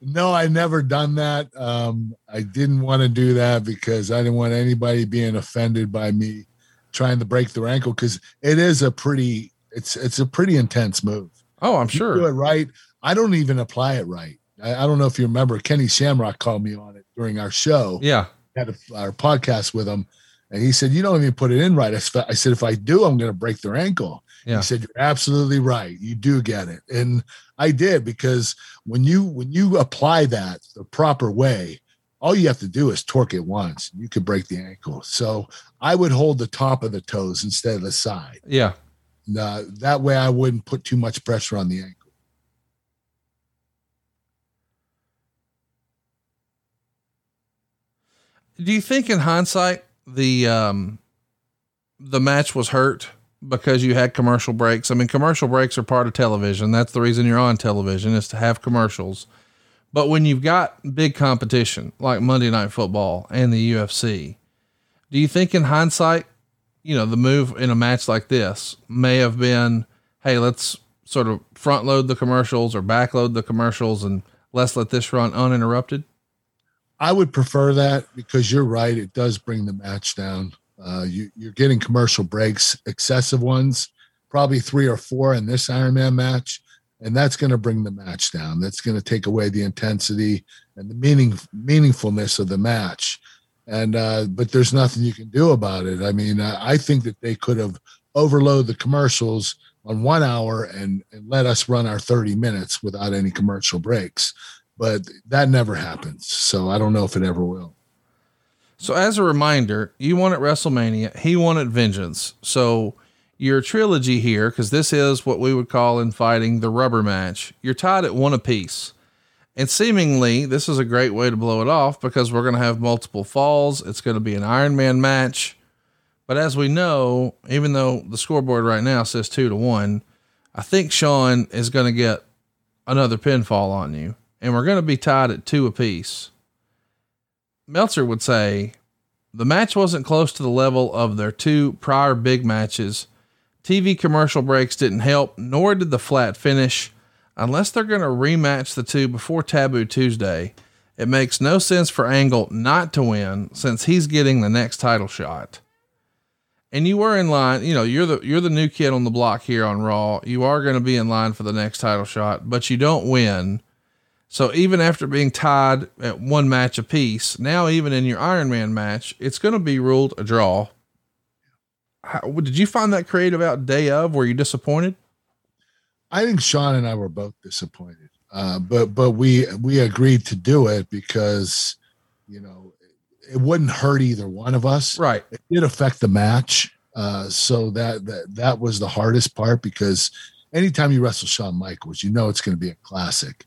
No, I never done that. Um, I didn't want to do that because I didn't want anybody being offended by me trying to break their ankle because it is a pretty it's it's a pretty intense move. Oh, I'm You do sure. it right. I don't even apply it right. I, I don't know if you remember Kenny Shamrock called me on it during our show. Yeah, Had a, our podcast with him, and he said, "You don't even put it in right." I, I said, "If I do, I'm going to break their ankle." Yeah. He said, "You're absolutely right. You do get it," and I did because when you when you apply that the proper way, all you have to do is torque it once. You could break the ankle. So I would hold the top of the toes instead of the side. yeah. Uh, that way, I wouldn't put too much pressure on the ankle. Do you think, in hindsight, the um, the match was hurt because you had commercial breaks? I mean, commercial breaks are part of television. That's the reason you're on television is to have commercials. But when you've got big competition like Monday Night Football and the UFC, do you think, in hindsight, you know, the move in a match like this may have been, hey, let's sort of front load the commercials or back load the commercials and let's let this run uninterrupted? I would prefer that because you're right. It does bring the match down. Uh, you, you're getting commercial breaks, excessive ones, probably three or four in this Ironman match, and that's going to bring the match down. That's going to take away the intensity and the meaning meaningfulness of the match. And uh, but there's nothing you can do about it. I mean, uh, I think that they could have overloaded the commercials on one hour and, and let us run our 30 minutes without any commercial breaks but that never happens. So I don't know if it ever will. So as a reminder, you wanted WrestleMania, he wanted Vengeance. So your trilogy here, because this is what we would call in fighting the rubber match, you're tied at one apiece. And seemingly, this is a great way to blow it off because we're going to have multiple falls. It's going to be an Iron Man match. But as we know, even though the scoreboard right now says two to one, I think Shawn is going to get another pinfall on you. And we're going to be tied at two apiece. Meltzer would say the match wasn't close to the level of their two prior big matches. TV commercial breaks didn't help, nor did the flat finish. Unless they're going to rematch the two before Taboo Tuesday, it makes no sense for Angle not to win since he's getting the next title shot. And you were in line, you know, you're the you're the new kid on the block here on Raw. You are going to be in line for the next title shot, but you don't win. So even after being tied at one match apiece, now even in your Iron Man match, it's going to be ruled a draw. How, did you find that creative out day of? Were you disappointed? I think Shawn and I were both disappointed, uh, but but we we agreed to do it because you know it wouldn't hurt either one of us. Right. It did affect the match, uh, so that that that was the hardest part because anytime you wrestle Shawn Michaels, you know it's going to be a classic.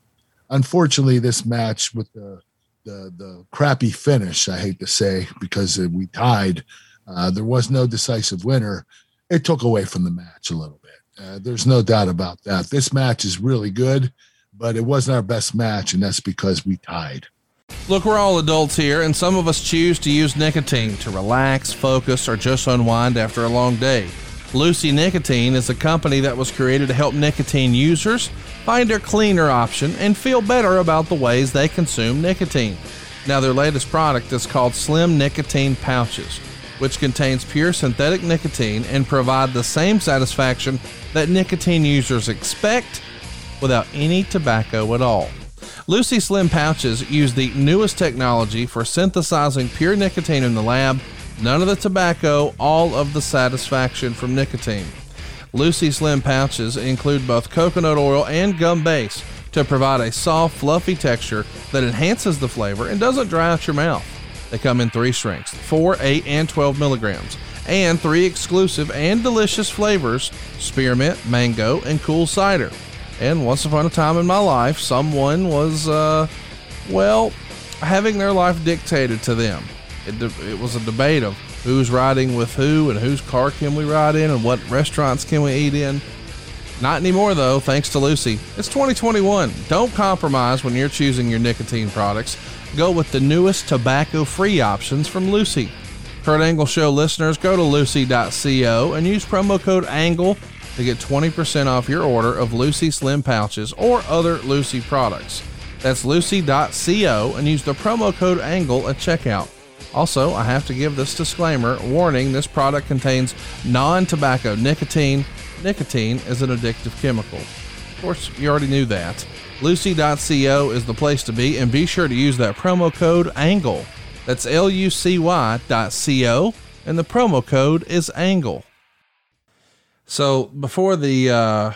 Unfortunately, this match with the the the crappy finish. I hate to say because we tied. Uh, there was no decisive winner. It took away from the match a little bit. Uh, there's no doubt about that. This match is really good, but it wasn't our best match, and that's because we tied. Look, we're all adults here, and some of us choose to use nicotine to relax, focus, or just unwind after a long day. Lucy Nicotine is a company that was created to help nicotine users find a cleaner option and feel better about the ways they consume nicotine. Now, their latest product is called Slim Nicotine Pouches, which contains pure synthetic nicotine and provide the same satisfaction that nicotine users expect without any tobacco at all. Lucy Slim pouches use the newest technology for synthesizing pure nicotine in the lab None of the tobacco, all of the satisfaction from nicotine. Lucy Slim pouches include both coconut oil and gum base to provide a soft, fluffy texture that enhances the flavor and doesn't dry out your mouth. They come in three strengths 4, 8, and 12 milligrams, and three exclusive and delicious flavors spearmint, mango, and cool cider. And once upon a time in my life, someone was, uh, well, having their life dictated to them it, it was a debate of who's riding with who and whose car can we ride in and what restaurants can we eat in. Not anymore, though, thanks to Lucy. It's 2021. Don't compromise when you're choosing your nicotine products. Go with the newest tobacco free options from Lucy. Kurt Angle Show listeners, go to lucy.co and use promo code ANGLE to get 20% off your order of Lucy Slim pouches or other Lucy products. That's lucy.co and use the promo code ANGLE at checkout. Also, I have to give this disclaimer warning this product contains non tobacco nicotine. Nicotine is an addictive chemical. Of course, you already knew that. Lucy.co is the place to be, and be sure to use that promo code ANGLE. That's L U C Y dot C O, and the promo code is ANGLE. So before the uh,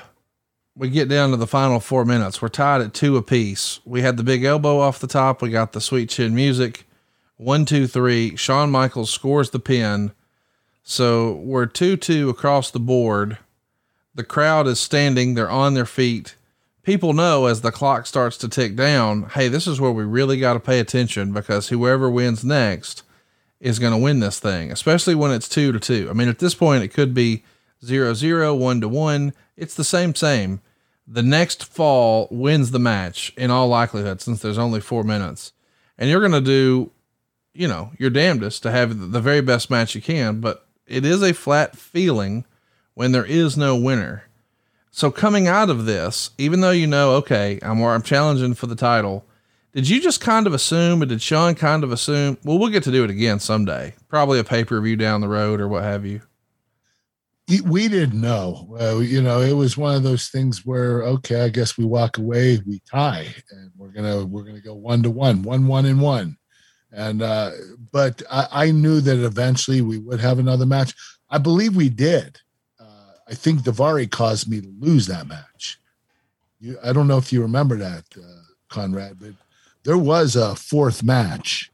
we get down to the final four minutes, we're tied at two apiece. We had the big elbow off the top. We got the sweet chin music. One, two, three. Shawn Michaels scores the pin. So we're 2 2 across the board. The crowd is standing, they're on their feet. People know as the clock starts to tick down, hey, this is where we really got to pay attention because whoever wins next is going to win this thing, especially when it's 2 to 2. I mean, at this point, it could be 0 0, 1 to 1. It's the same, same. The next fall wins the match in all likelihood since there's only four minutes. And you're going to do you know, your damnedest to have the very best match you can, but it is a flat feeling when there is no winner. So coming out of this, even though you know, okay, I'm I'm challenging for the title, did you just kind of assume, or did Shawn kind of assume? Well, we'll get to do it again someday, probably a pay per view down the road or what have you. We didn't know. Uh, you know, it was one of those things where, okay, I guess we walk away, we tie, and we're gonna we're gonna go one to one, one one and one and uh, but I, I, knew that eventually we would have another match. I believe we did. I think Daivari caused me to lose that match. You, I don't know if you remember that, uh, Conrad, but there was a fourth match,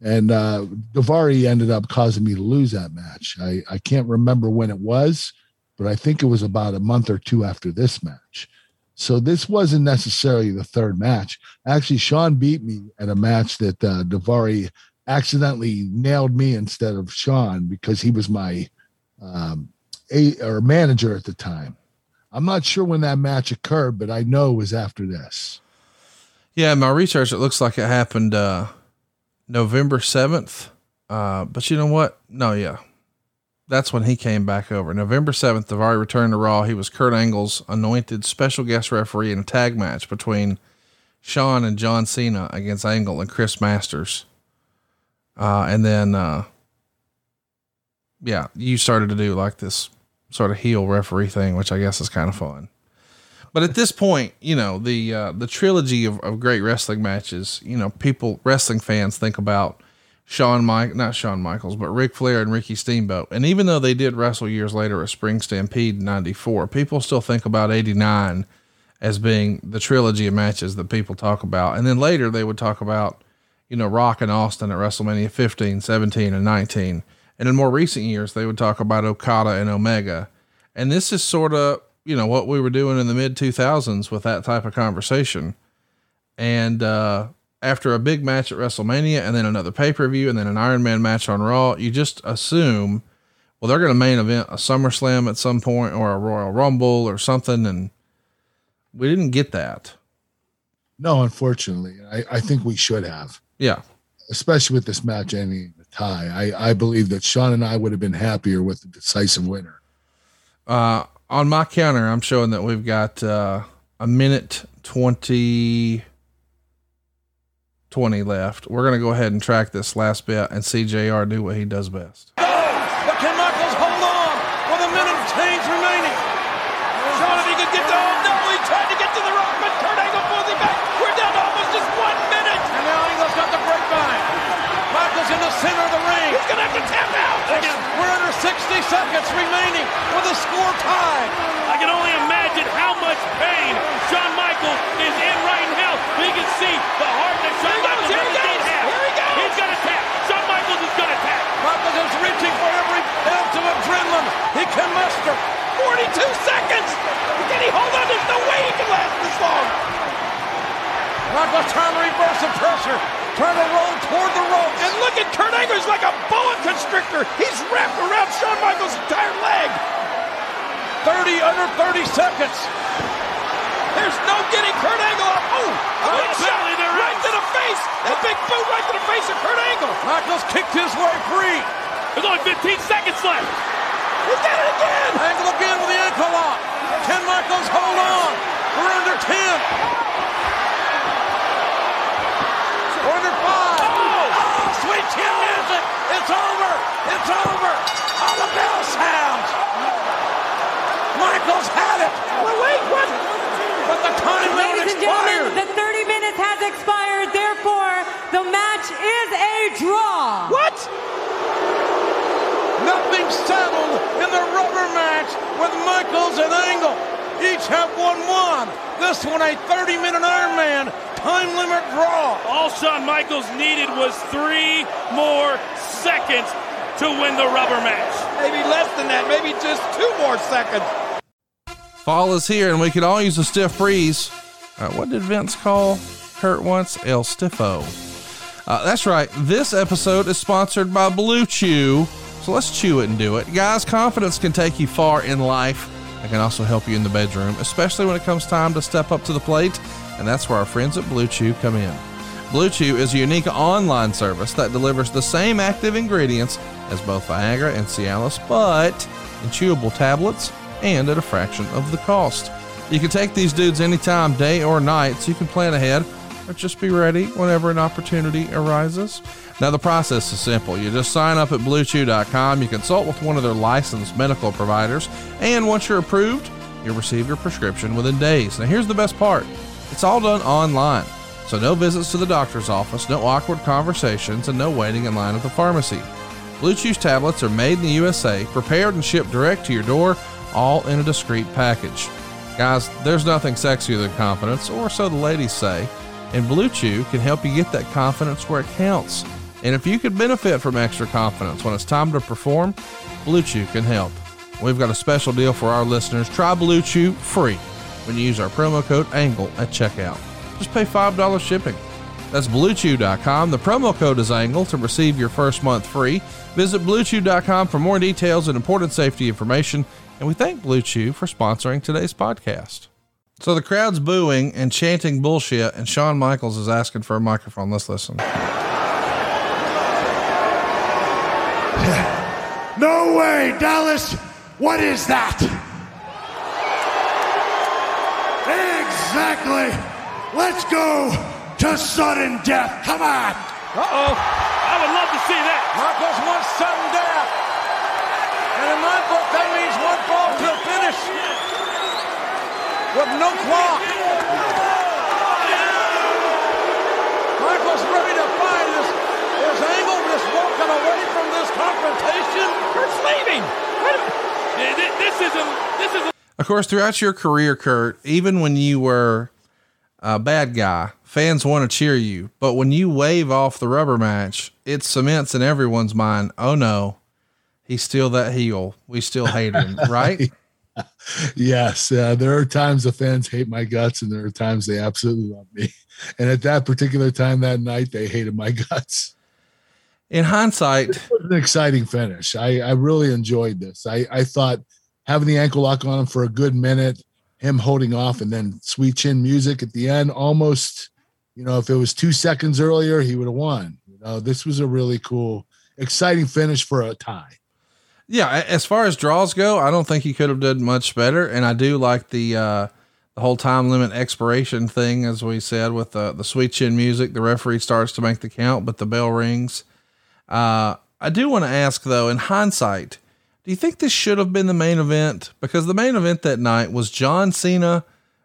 and uh, Daivari ended up causing me to lose that match. I, I can't remember when it was, but I think it was about a month or two after this match. So this wasn't necessarily the third match. Actually, Shawn beat me at a match that uh, Daivari accidentally nailed me instead of Shawn because he was my um, a or manager at the time. I'm not sure when that match occurred, but I know it was after this. Yeah, my research it looks like it happened uh, November seventh. Uh, but you know what? No, yeah, that's when he came back over. November 7th, Daivari returned to Raw. He was Kurt Angle's anointed special guest referee in a tag match between Shawn and John Cena against Angle and Chris Masters. Uh, and then, uh, yeah, you started to do like this sort of heel referee thing, which I guess is kind of fun. But at this point, you know, the, uh, the trilogy of, of great wrestling matches, you know, people, wrestling fans think about Shawn Mike, not Shawn Michaels, but Ric Flair and Ricky Steamboat. And even though they did wrestle years later at Spring Stampede in 94, people still think about 89 as being the trilogy of matches that people talk about. And then later they would talk about, you know, Rock and Austin at WrestleMania 15, 17, and 19. And in more recent years, they would talk about Okada and Omega. And this is sort of, you know, what we were doing in the mid 2000s with that type of conversation. And, uh, after a big match at WrestleMania and then another pay per view and then an Iron Man match on Raw, you just assume, well, they're going to main event a SummerSlam at some point or a Royal Rumble or something. And we didn't get that. No, unfortunately, I, I think we should have, Yeah. especially with this match ending tie. I, I believe that Shawn and I would have been happier with the decisive winner. Uh, on my counter, I'm showing that we've got uh, a minute 20, 20 left. We're going to go ahead and track this last bit and see JR do what he does best. But can Michaels hold on with a minute of change remaining? Shawn, if he could get to oh no, he tried to get to the rock, but Kurt Angle pulls him back. We're down to almost just one minute. And now Angle's got the grapevine. Michaels in the center of the ring. He's gonna have to tap out. We're under 60 seconds remaining with a score tie. I can only imagine how much pain Shawn Michaels is in right now. We can see the heart that Shawn Michaels he did goes, have. here he goes. He's gonna tap. Shawn Michaels is gonna tap. Michaels is reaching for every ounce of adrenaline he can muster. 42 seconds! Can he hold on? There's no way he can last this long. Michaels trying to reverse the pressure. Trying to roll toward the ropes. And look at Kurt Angle. He's like a boa constrictor. He's wrapped around Shawn Michaels' entire leg. 30 under 30 seconds. There's no getting Kurt Angle up. Oh, a big shot right to the face. A big boot right to the face of Kurt Angle. Michaels kicked his way free. There's only 15 seconds left. He did it again. Angle again with the ankle lock. Can Michaels hold on? We're under 10. We're under five. Music. It's over. It's over. All the bell sounds. Michaels had it. Wait, wait, what? But the time Ladies and gentlemen, the 30 minutes has expired. Therefore, the match is a draw. What? Nothing settled in the rubber match with Michaels and Angle. Each have won one. This one a 30-minute Iron Man time limit draw. All Shawn Michaels needed was three more seconds to win the rubber match. Maybe less than that. Maybe just two more seconds. Fall is here and we could all use a stiff breeze. Uh, what did Vince call Kurt once? El Stiffo. Uh, that's right. This episode is sponsored by Blue Chew. So let's chew it and do it. Guys, confidence can take you far in life. It can also help you in the bedroom, especially when it comes time to step up to the plate. And that's where our friends at Blue Chew come in. Blue Chew is a unique online service that delivers the same active ingredients as both Viagra and Cialis, but in chewable tablets and at a fraction of the cost. You can take these dudes anytime, day or night, so you can plan ahead or just be ready whenever an opportunity arises. Now, the process is simple. You just sign up at bluechew.com, you consult with one of their licensed medical providers, and once you're approved, you'll receive your prescription within days. Now, here's the best part it's all done online. So, no visits to the doctor's office, no awkward conversations, and no waiting in line at the pharmacy. Blue Chew's tablets are made in the USA, prepared and shipped direct to your door, all in a discreet package. Guys, there's nothing sexier than confidence, or so the ladies say, and Blue Chew can help you get that confidence where it counts. And if you could benefit from extra confidence when it's time to perform, Blue Chew can help. We've got a special deal for our listeners. Try Blue Chew free when you use our promo code ANGLE at checkout. Just pay $5 shipping. That's bluechew.com. The promo code is ANGLE to receive your first month free. Visit bluechew.com for more details and important safety information. And we thank Blue Chew for sponsoring today's podcast. So the crowd's booing and chanting bullshit, and Shawn Michaels is asking for a microphone. Let's listen. No way, Dallas. What is that? Exactly. Let's go to sudden death. Come on. Uh-oh. I would love to see that. Michaels wants sudden death. And in my book, that means one fall to a finish. With no clock. Michaels ready to fight. Is, is Angle just walking away from this confrontation? Kurt's leaving. This isn't, this isn't Of course, throughout your career, Kurt, even when you were a bad guy, fans want to cheer you. But when you wave off the rubber match, it cements in everyone's mind, oh no, he's still that heel. We still hate him, right? yes, uh, there are times the fans hate my guts, and there are times they absolutely love me. And at that particular time that night, they hated my guts. In hindsight, it was an exciting finish. I, I really enjoyed this. I, I thought having the ankle lock on him for a good minute, him holding off, and then sweet chin music at the end, almost, you know, if it was two seconds earlier, he would have won. You know, this was a really cool, exciting finish for a tie. Yeah, as far as draws go, I don't think he could have done much better, and I do like the uh, the whole time limit expiration thing, as we said, with the the sweet chin music. The referee starts to make the count, but the bell rings. Uh, I do want to ask though, in hindsight, do you think this should have been the main event? Because the main event that night was John Cena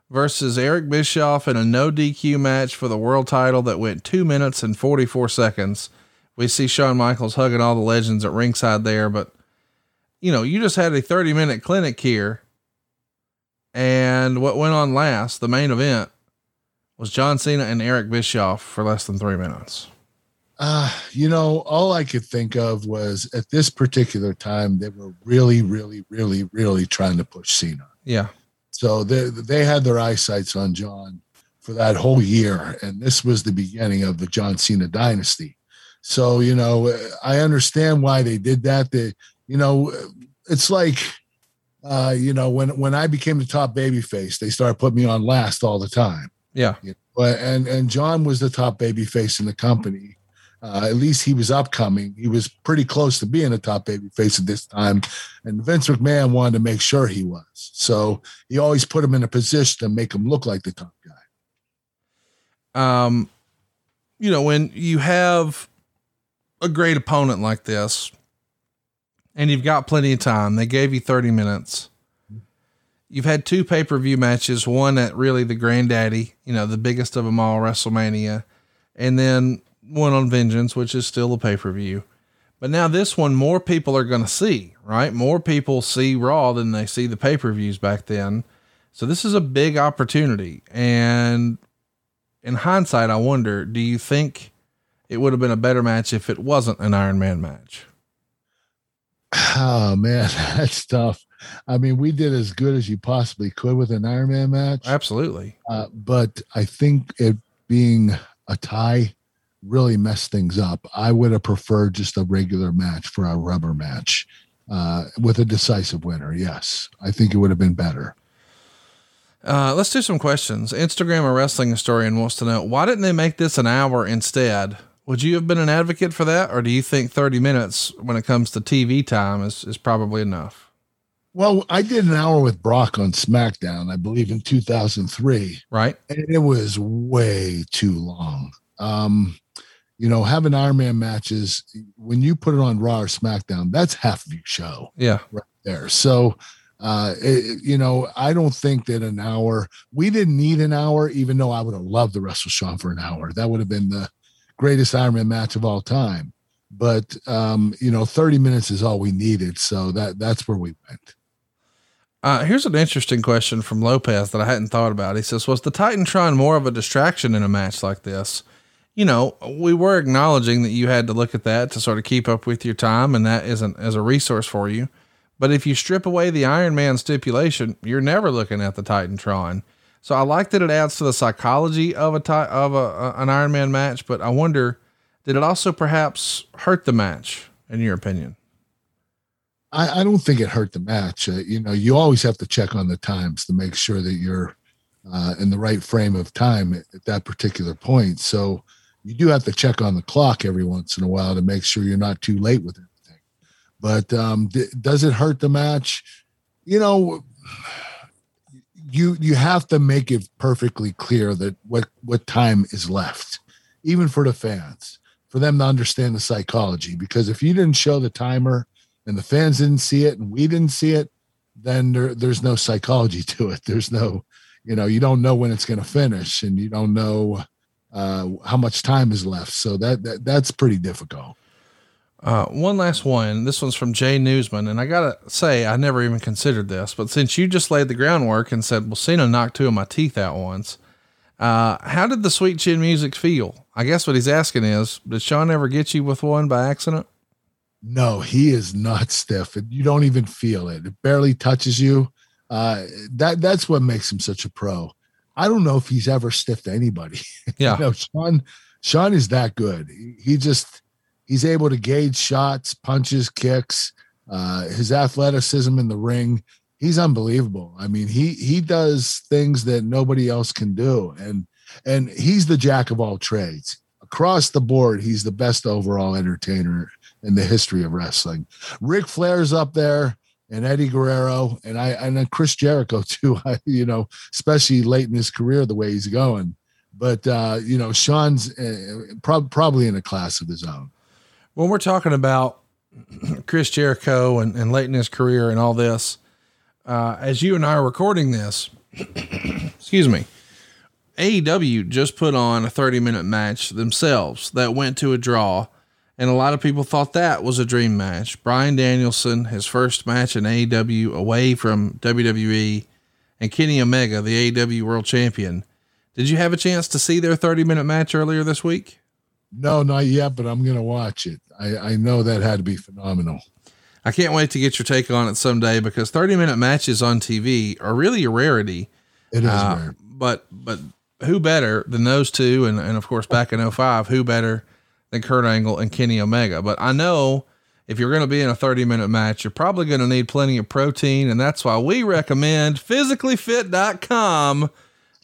versus Eric Bischoff in a no DQ match for the world title that went two minutes and 44 seconds. We see Shawn Michaels hugging all the legends at ringside there, but you know, you just had a 30 minute clinic here. And what went on last, the main event, was John Cena and Eric Bischoff for less than three minutes. Uh, you know, all I could think of was at this particular time, they were really, really, really, really trying to push Cena. Yeah. So they, they had their eyesights on John for that whole year. And this was the beginning of the John Cena dynasty. So, you know, I understand why they did that. They, you know, it's like, uh, you know, when when I became the top baby face, they started putting me on last all the time. Yeah. You know, and and John was the top baby face in the company. Uh, at least he was upcoming. He was pretty close to being a top baby face at this time. And Vince McMahon wanted to make sure he was. So he always put him in a position to make him look like the top guy. Um, you know, when you have a great opponent like this, and you've got plenty of time. They gave you 30 minutes. You've had two pay per view matches, one at really the granddaddy, you know, the biggest of them all, WrestleMania, and then one on Vengeance, which is still a pay per view. But now this one, more people are going to see, right? More people see Raw than they see the pay per views back then. So this is a big opportunity. And in hindsight, I wonder, do you think it would have been a better match if it wasn't an Iron Man match? Oh man, that's tough. I mean, we did as good as you possibly could with an Iron Man match. Absolutely. Uh, but I think it being a tie really messed things up. I would have preferred just a regular match for a rubber match uh, with a decisive winner. Yes, I think it would have been better. Uh, let's do some questions. Instagram a wrestling historian wants to know why didn't they make this an hour instead? Would you have been an advocate for that, or do you think 30 minutes when it comes to TV time is, is probably enough? Well, I did an hour with Brock on SmackDown, I believe in 2003. Right. And it was way too long. Um, you know, having Iron Man matches, when you put it on Raw or SmackDown, that's half of your show. Yeah. Right there. So, uh, it, you know, I don't think that an hour, we didn't need an hour, even though I would have loved the wrestle Shawn for an hour. That would have been the, greatest Iron Man match of all time. But um, you know, 30 minutes is all we needed. So that that's where we went. Uh, here's an interesting question from Lopez that I hadn't thought about. He says, Was the Titantron more of a distraction in a match like this? You know, we were acknowledging that you had to look at that to sort of keep up with your time, and that isn't as a resource for you. But if you strip away the Iron Man stipulation, you're never looking at the Titantron. So I like that it adds to the psychology of a of a, an Iron Man match, but I wonder, did it also perhaps hurt the match in your opinion? I, I don't think it hurt the match. Uh, you know, you always have to check on the times to make sure that you're uh, in the right frame of time at, at that particular point. So you do have to check on the clock every once in a while to make sure you're not too late with everything. But um, does it hurt the match? You know you you have to make it perfectly clear that what what time is left even for the fans for them to understand the psychology because if you didn't show the timer and the fans didn't see it and we didn't see it then there, there's no psychology to it there's no you know you don't know when it's going to finish and you don't know uh, how much time is left so that, that that's pretty difficult uh, one last one. This one's from Jay Newsman, and I gotta say, I never even considered this, but since you just laid the groundwork and said, "Well, Cena knocked two of my teeth out once," uh, how did the sweet chin music feel? I guess what he's asking is, did Shawn ever get you with one by accident? No, he is not stiff, and you don't even feel it. It barely touches you. Uh, that that's what makes him such a pro. I don't know if he's ever stiffed anybody. Yeah. you know, Shawn Shawn is that good. He, he just he's able to gauge shots, punches, kicks, uh, his athleticism in the ring. He's unbelievable. I mean, he he does things that nobody else can do, and and he's the jack of all trades across the board. He's the best overall entertainer in the history of wrestling. Ric Flair's up there, and Eddie Guerrero, and I and then Chris Jericho too. You know, especially late in his career, the way he's going. But uh, you know, Shawn's uh, prob- probably in a class of his own. when we're talking about Chris Jericho and, and late in his career and all this, uh, as you and I are recording this, excuse me, AEW just put on a 30 minute match themselves that went to a draw. And a lot of people thought that was a dream match. Bryan Danielson, his first match in AEW away from WWE, and Kenny Omega, the AEW world champion. Did you have a chance to see their 30 minute match earlier this week? No, not yet, but I'm gonna watch it. I, I know that had to be phenomenal. I can't wait to get your take on it someday because 30 minute matches on TV are really a rarity. It is Uh, rare. But, but who better than those two? And, and of course, back in 05, who better than Kurt Angle and Kenny Omega? But I know if you're going to be in a 30 minute match, you're probably going to need plenty of protein. And that's why we recommend physicallyfit.com.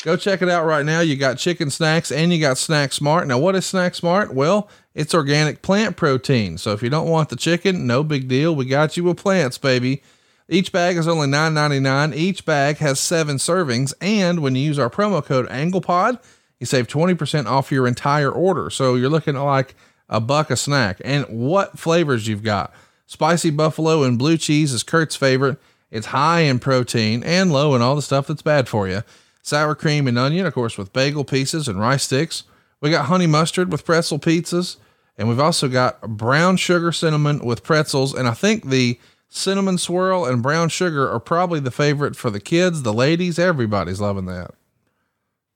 Go check it out right now. You got chicken snacks and you got Snack Smart. Now, what is Snack Smart? Well, it's organic plant protein. So if you don't want the chicken, no big deal. We got you with plants, baby. Each bag is only $9.99. Each bag has seven servings. And when you use our promo code AnglePod, you save 20% off your entire order. So you're looking at like a buck a snack. And what flavors you've got? Spicy buffalo and blue cheese is Kurt's favorite. It's high in protein and low in all the stuff that's bad for you. Sour cream and onion, of course, with bagel pieces and rice sticks. We got honey mustard with pretzel pizzas. And we've also got brown sugar cinnamon with pretzels. And I think the cinnamon swirl and brown sugar are probably the favorite for the kids, the ladies. Everybody's loving that.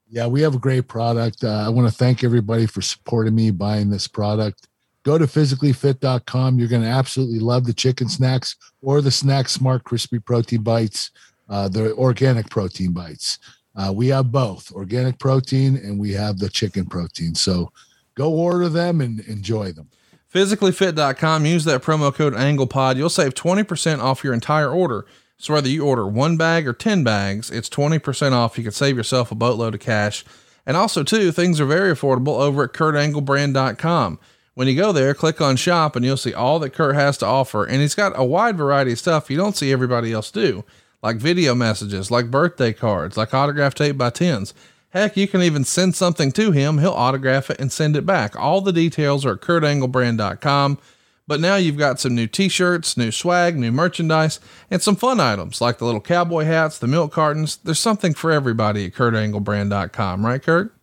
Yeah, we have a great product. Uh, I want to thank everybody for supporting me buying this product. Go to physicallyfit.com. You're going to absolutely love the chicken snacks or the Snack Smart Crispy Protein Bites, uh, the organic protein bites. Uh, we have both organic protein and we have the chicken protein. So go order them and enjoy them. Physicallyfit.com. Use that promo code AnglePod. You'll save 20% off your entire order. So whether you order one bag or 10 bags, it's 20% off. You can save yourself a boatload of cash. And also, too, things are very affordable over at KurtAngleBrand.com. When you go there, click on shop and you'll see all that Kurt has to offer. And he's got a wide variety of stuff you don't see everybody else do, like video messages, like birthday cards, like autograph tape by tens. Heck, you can even send something to him. He'll autograph it and send it back. All the details are at KurtAngleBrand.com. But now you've got some new t-shirts, new swag, new merchandise, and some fun items like the little cowboy hats, the milk cartons. There's something for everybody at KurtAngleBrand.com, right, Kurt?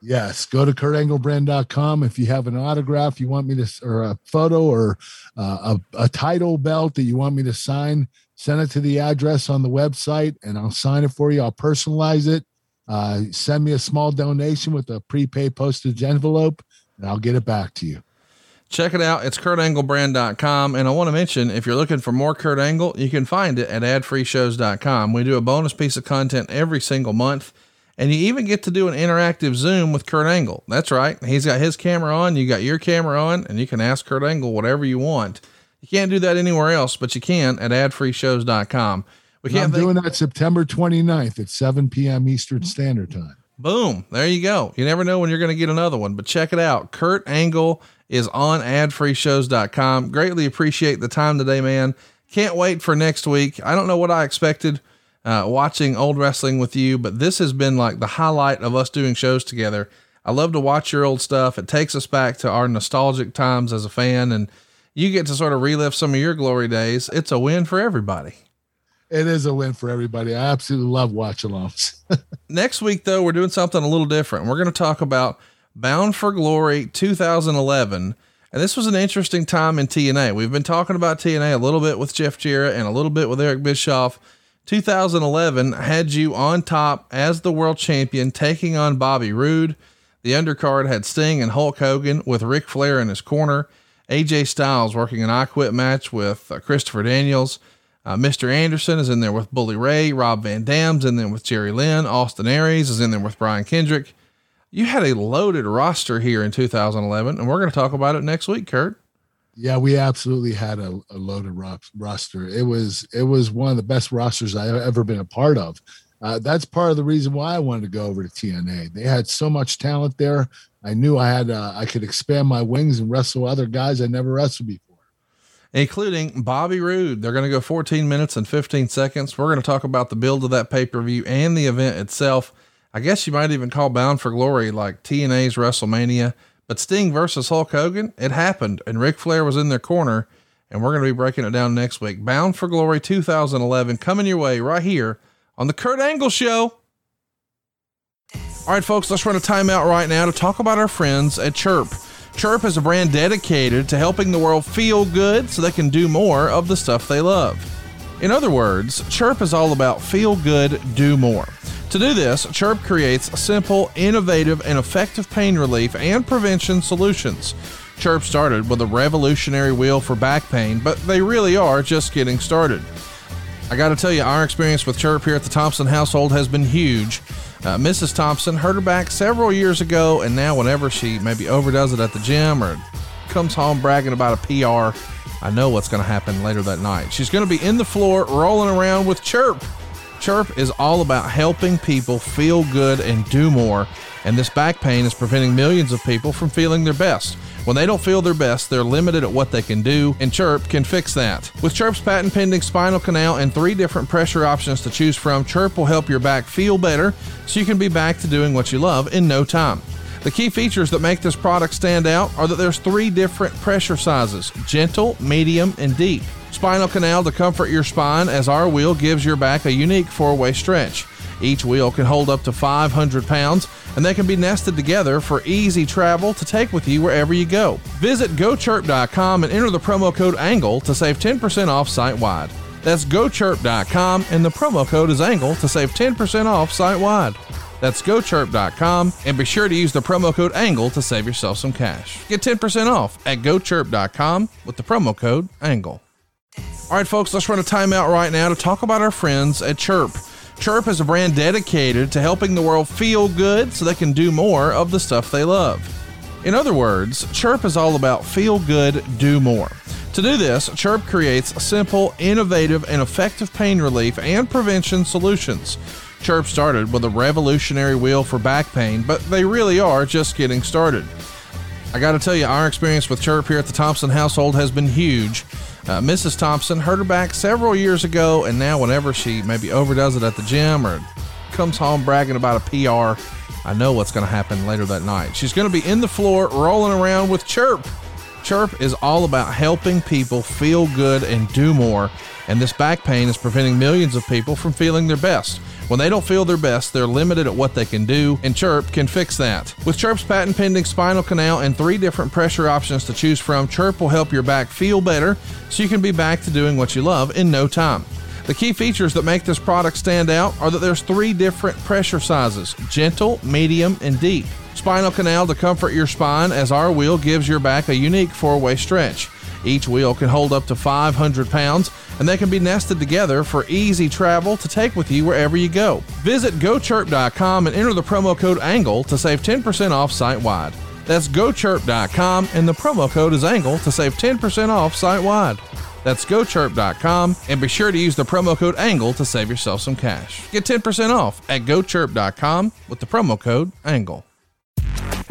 Yes, go to kurtanglebrand.com. If you have an autograph you want me to, or a photo or uh, a, a title belt that you want me to sign, send it to the address on the website and I'll sign it for you. I'll personalize it. Uh, send me a small donation with a prepaid postage envelope and I'll get it back to you. Check it out. It's kurtanglebrand.com. And I want to mention if you're looking for more Kurt Angle, you can find it at adfreeshows.com. We do a bonus piece of content every single month. And you even get to do an interactive Zoom with Kurt Angle. That's right. He's got his camera on, you got your camera on, and you can ask Kurt Angle whatever you want. You can't do that anywhere else, but you can at adfreeshows.com. We And I'm can't think- doing that September 29th at 7 p.m. Eastern Standard Time. Boom. There you go. You never know when you're going to get another one, but check it out. Kurt Angle is on adfreeshows.com. Greatly appreciate the time today, man. Can't wait for next week. I don't know what I expected uh, watching old wrestling with you, but this has been like the highlight of us doing shows together. I love to watch your old stuff. It takes us back to our nostalgic times as a fan, and you get to sort of relive some of your glory days. It's a win for everybody. It is a win for everybody. I absolutely love watch alongs. Next week, though, we're doing something a little different. We're going to talk about Bound for Glory 2011. And this was an interesting time in TNA. We've been talking about TNA a little bit with Jeff Jarrett and a little bit with Eric Bischoff. 2011 had you on top as the world champion, taking on Bobby Roode. The undercard had Sting and Hulk Hogan with Ric Flair in his corner. AJ Styles working an I Quit match with uh, Christopher Daniels. Uh, Mr. Anderson is in there with Bully Ray. Rob Van Dam's in there with Jerry Lynn. Austin Aries is in there with Brian Kendrick. You had a loaded roster here in 2011, and we're going to talk about it next week, Kurt. Yeah, we absolutely had a, a loaded ro- roster. It was it was one of the best rosters I've ever been a part of. Uh, that's part of the reason why I wanted to go over to TNA. They had so much talent there. I knew I had uh, I could expand my wings and wrestle other guys I never wrestled before, including Bobby Roode. They're going to go 14 minutes and 15 seconds. We're going to talk about the build of that pay per view and the event itself. I guess you might even call Bound for Glory like TNA's WrestleMania. But Sting versus Hulk Hogan, it happened, and Ric Flair was in their corner, and we're going to be breaking it down next week. Bound for Glory 2011 coming your way right here on the Kurt Angle Show. All right, folks, let's run a timeout right now to talk about our friends at Chirp. Chirp is a brand dedicated to helping the world feel good so they can do more of the stuff they love. In other words, Chirp is all about feel good, do more. To do this, Chirp creates simple, innovative, and effective pain relief and prevention solutions. Chirp started with a revolutionary wheel for back pain, but they really are just getting started. I got to tell you, our experience with Chirp here at the Thompson household has been huge. Uh, Mrs. Thompson hurt her back several years ago, and now whenever she maybe overdoes it at the gym or comes home bragging about a PR, I know what's to happen later that night. She's to be in the floor rolling around with Chirp. Chirp is all about helping people feel good and do more, and this back pain is preventing millions of people from feeling their best. When they don't feel their best, they're limited at what they can do, and Chirp can fix that. With Chirp's patent pending spinal canal and three different pressure options to choose from, Chirp will help your back feel better so you can be back to doing what you love in no time. The key features that make this product stand out are that there's three different pressure sizes gentle, medium, and deep spinal canal to comfort your spine as our wheel gives your back a unique four way stretch. Each wheel can hold up to 500 pounds and they can be nested together for easy travel to take with you wherever you go. Visit gochirp.com and enter the promo code ANGLE to save 10% off site wide. That's gochirp.com and the promo code is ANGLE to save 10% off site wide. That's gochirp.com and be sure to use the promo code ANGLE to save yourself some cash. Get 10% off at gochirp.com with the promo code ANGLE. All right, folks, let's run a timeout right now to talk about our friends at Chirp. Chirp is a brand dedicated to helping the world feel good so they can do more of the stuff they love. In other words, Chirp is all about feel good, do more. To do this, Chirp creates simple, innovative, and effective pain relief and prevention solutions. Chirp started with a revolutionary wheel for back pain, but they really are just getting started. I got to tell you, our experience with Chirp here at the Thompson household has been huge. Uh, Mrs. Thompson hurt her back several years ago, and now whenever she maybe overdoes it at the gym or comes home bragging about a PR, I know what's going to happen later that night. She's going to be in the floor rolling around with Chirp. Chirp is all about helping people feel good and do more, and this back pain is preventing millions of people from feeling their best. When they don't feel their best, they're limited at what they can do, and Chirp can fix that. With Chirp's patent pending spinal canal and three different pressure options to choose from, Chirp will help your back feel better so you can be back to doing what you love in no time. The key features that make this product stand out are that there's three different pressure sizes gentle, medium, and deep. Spinal canal to comfort your spine as our wheel gives your back a unique four way stretch. Each wheel can hold up to 500 pounds and they can be nested together for easy travel to take with you wherever you go. Visit gochirp.com and enter the promo code ANGLE to save 10% off site wide. That's gochirp.com and the promo code is ANGLE to save 10% off site wide. That's gochirp.com and be sure to use the promo code ANGLE to save yourself some cash. Get 10% off at gochirp.com with the promo code ANGLE.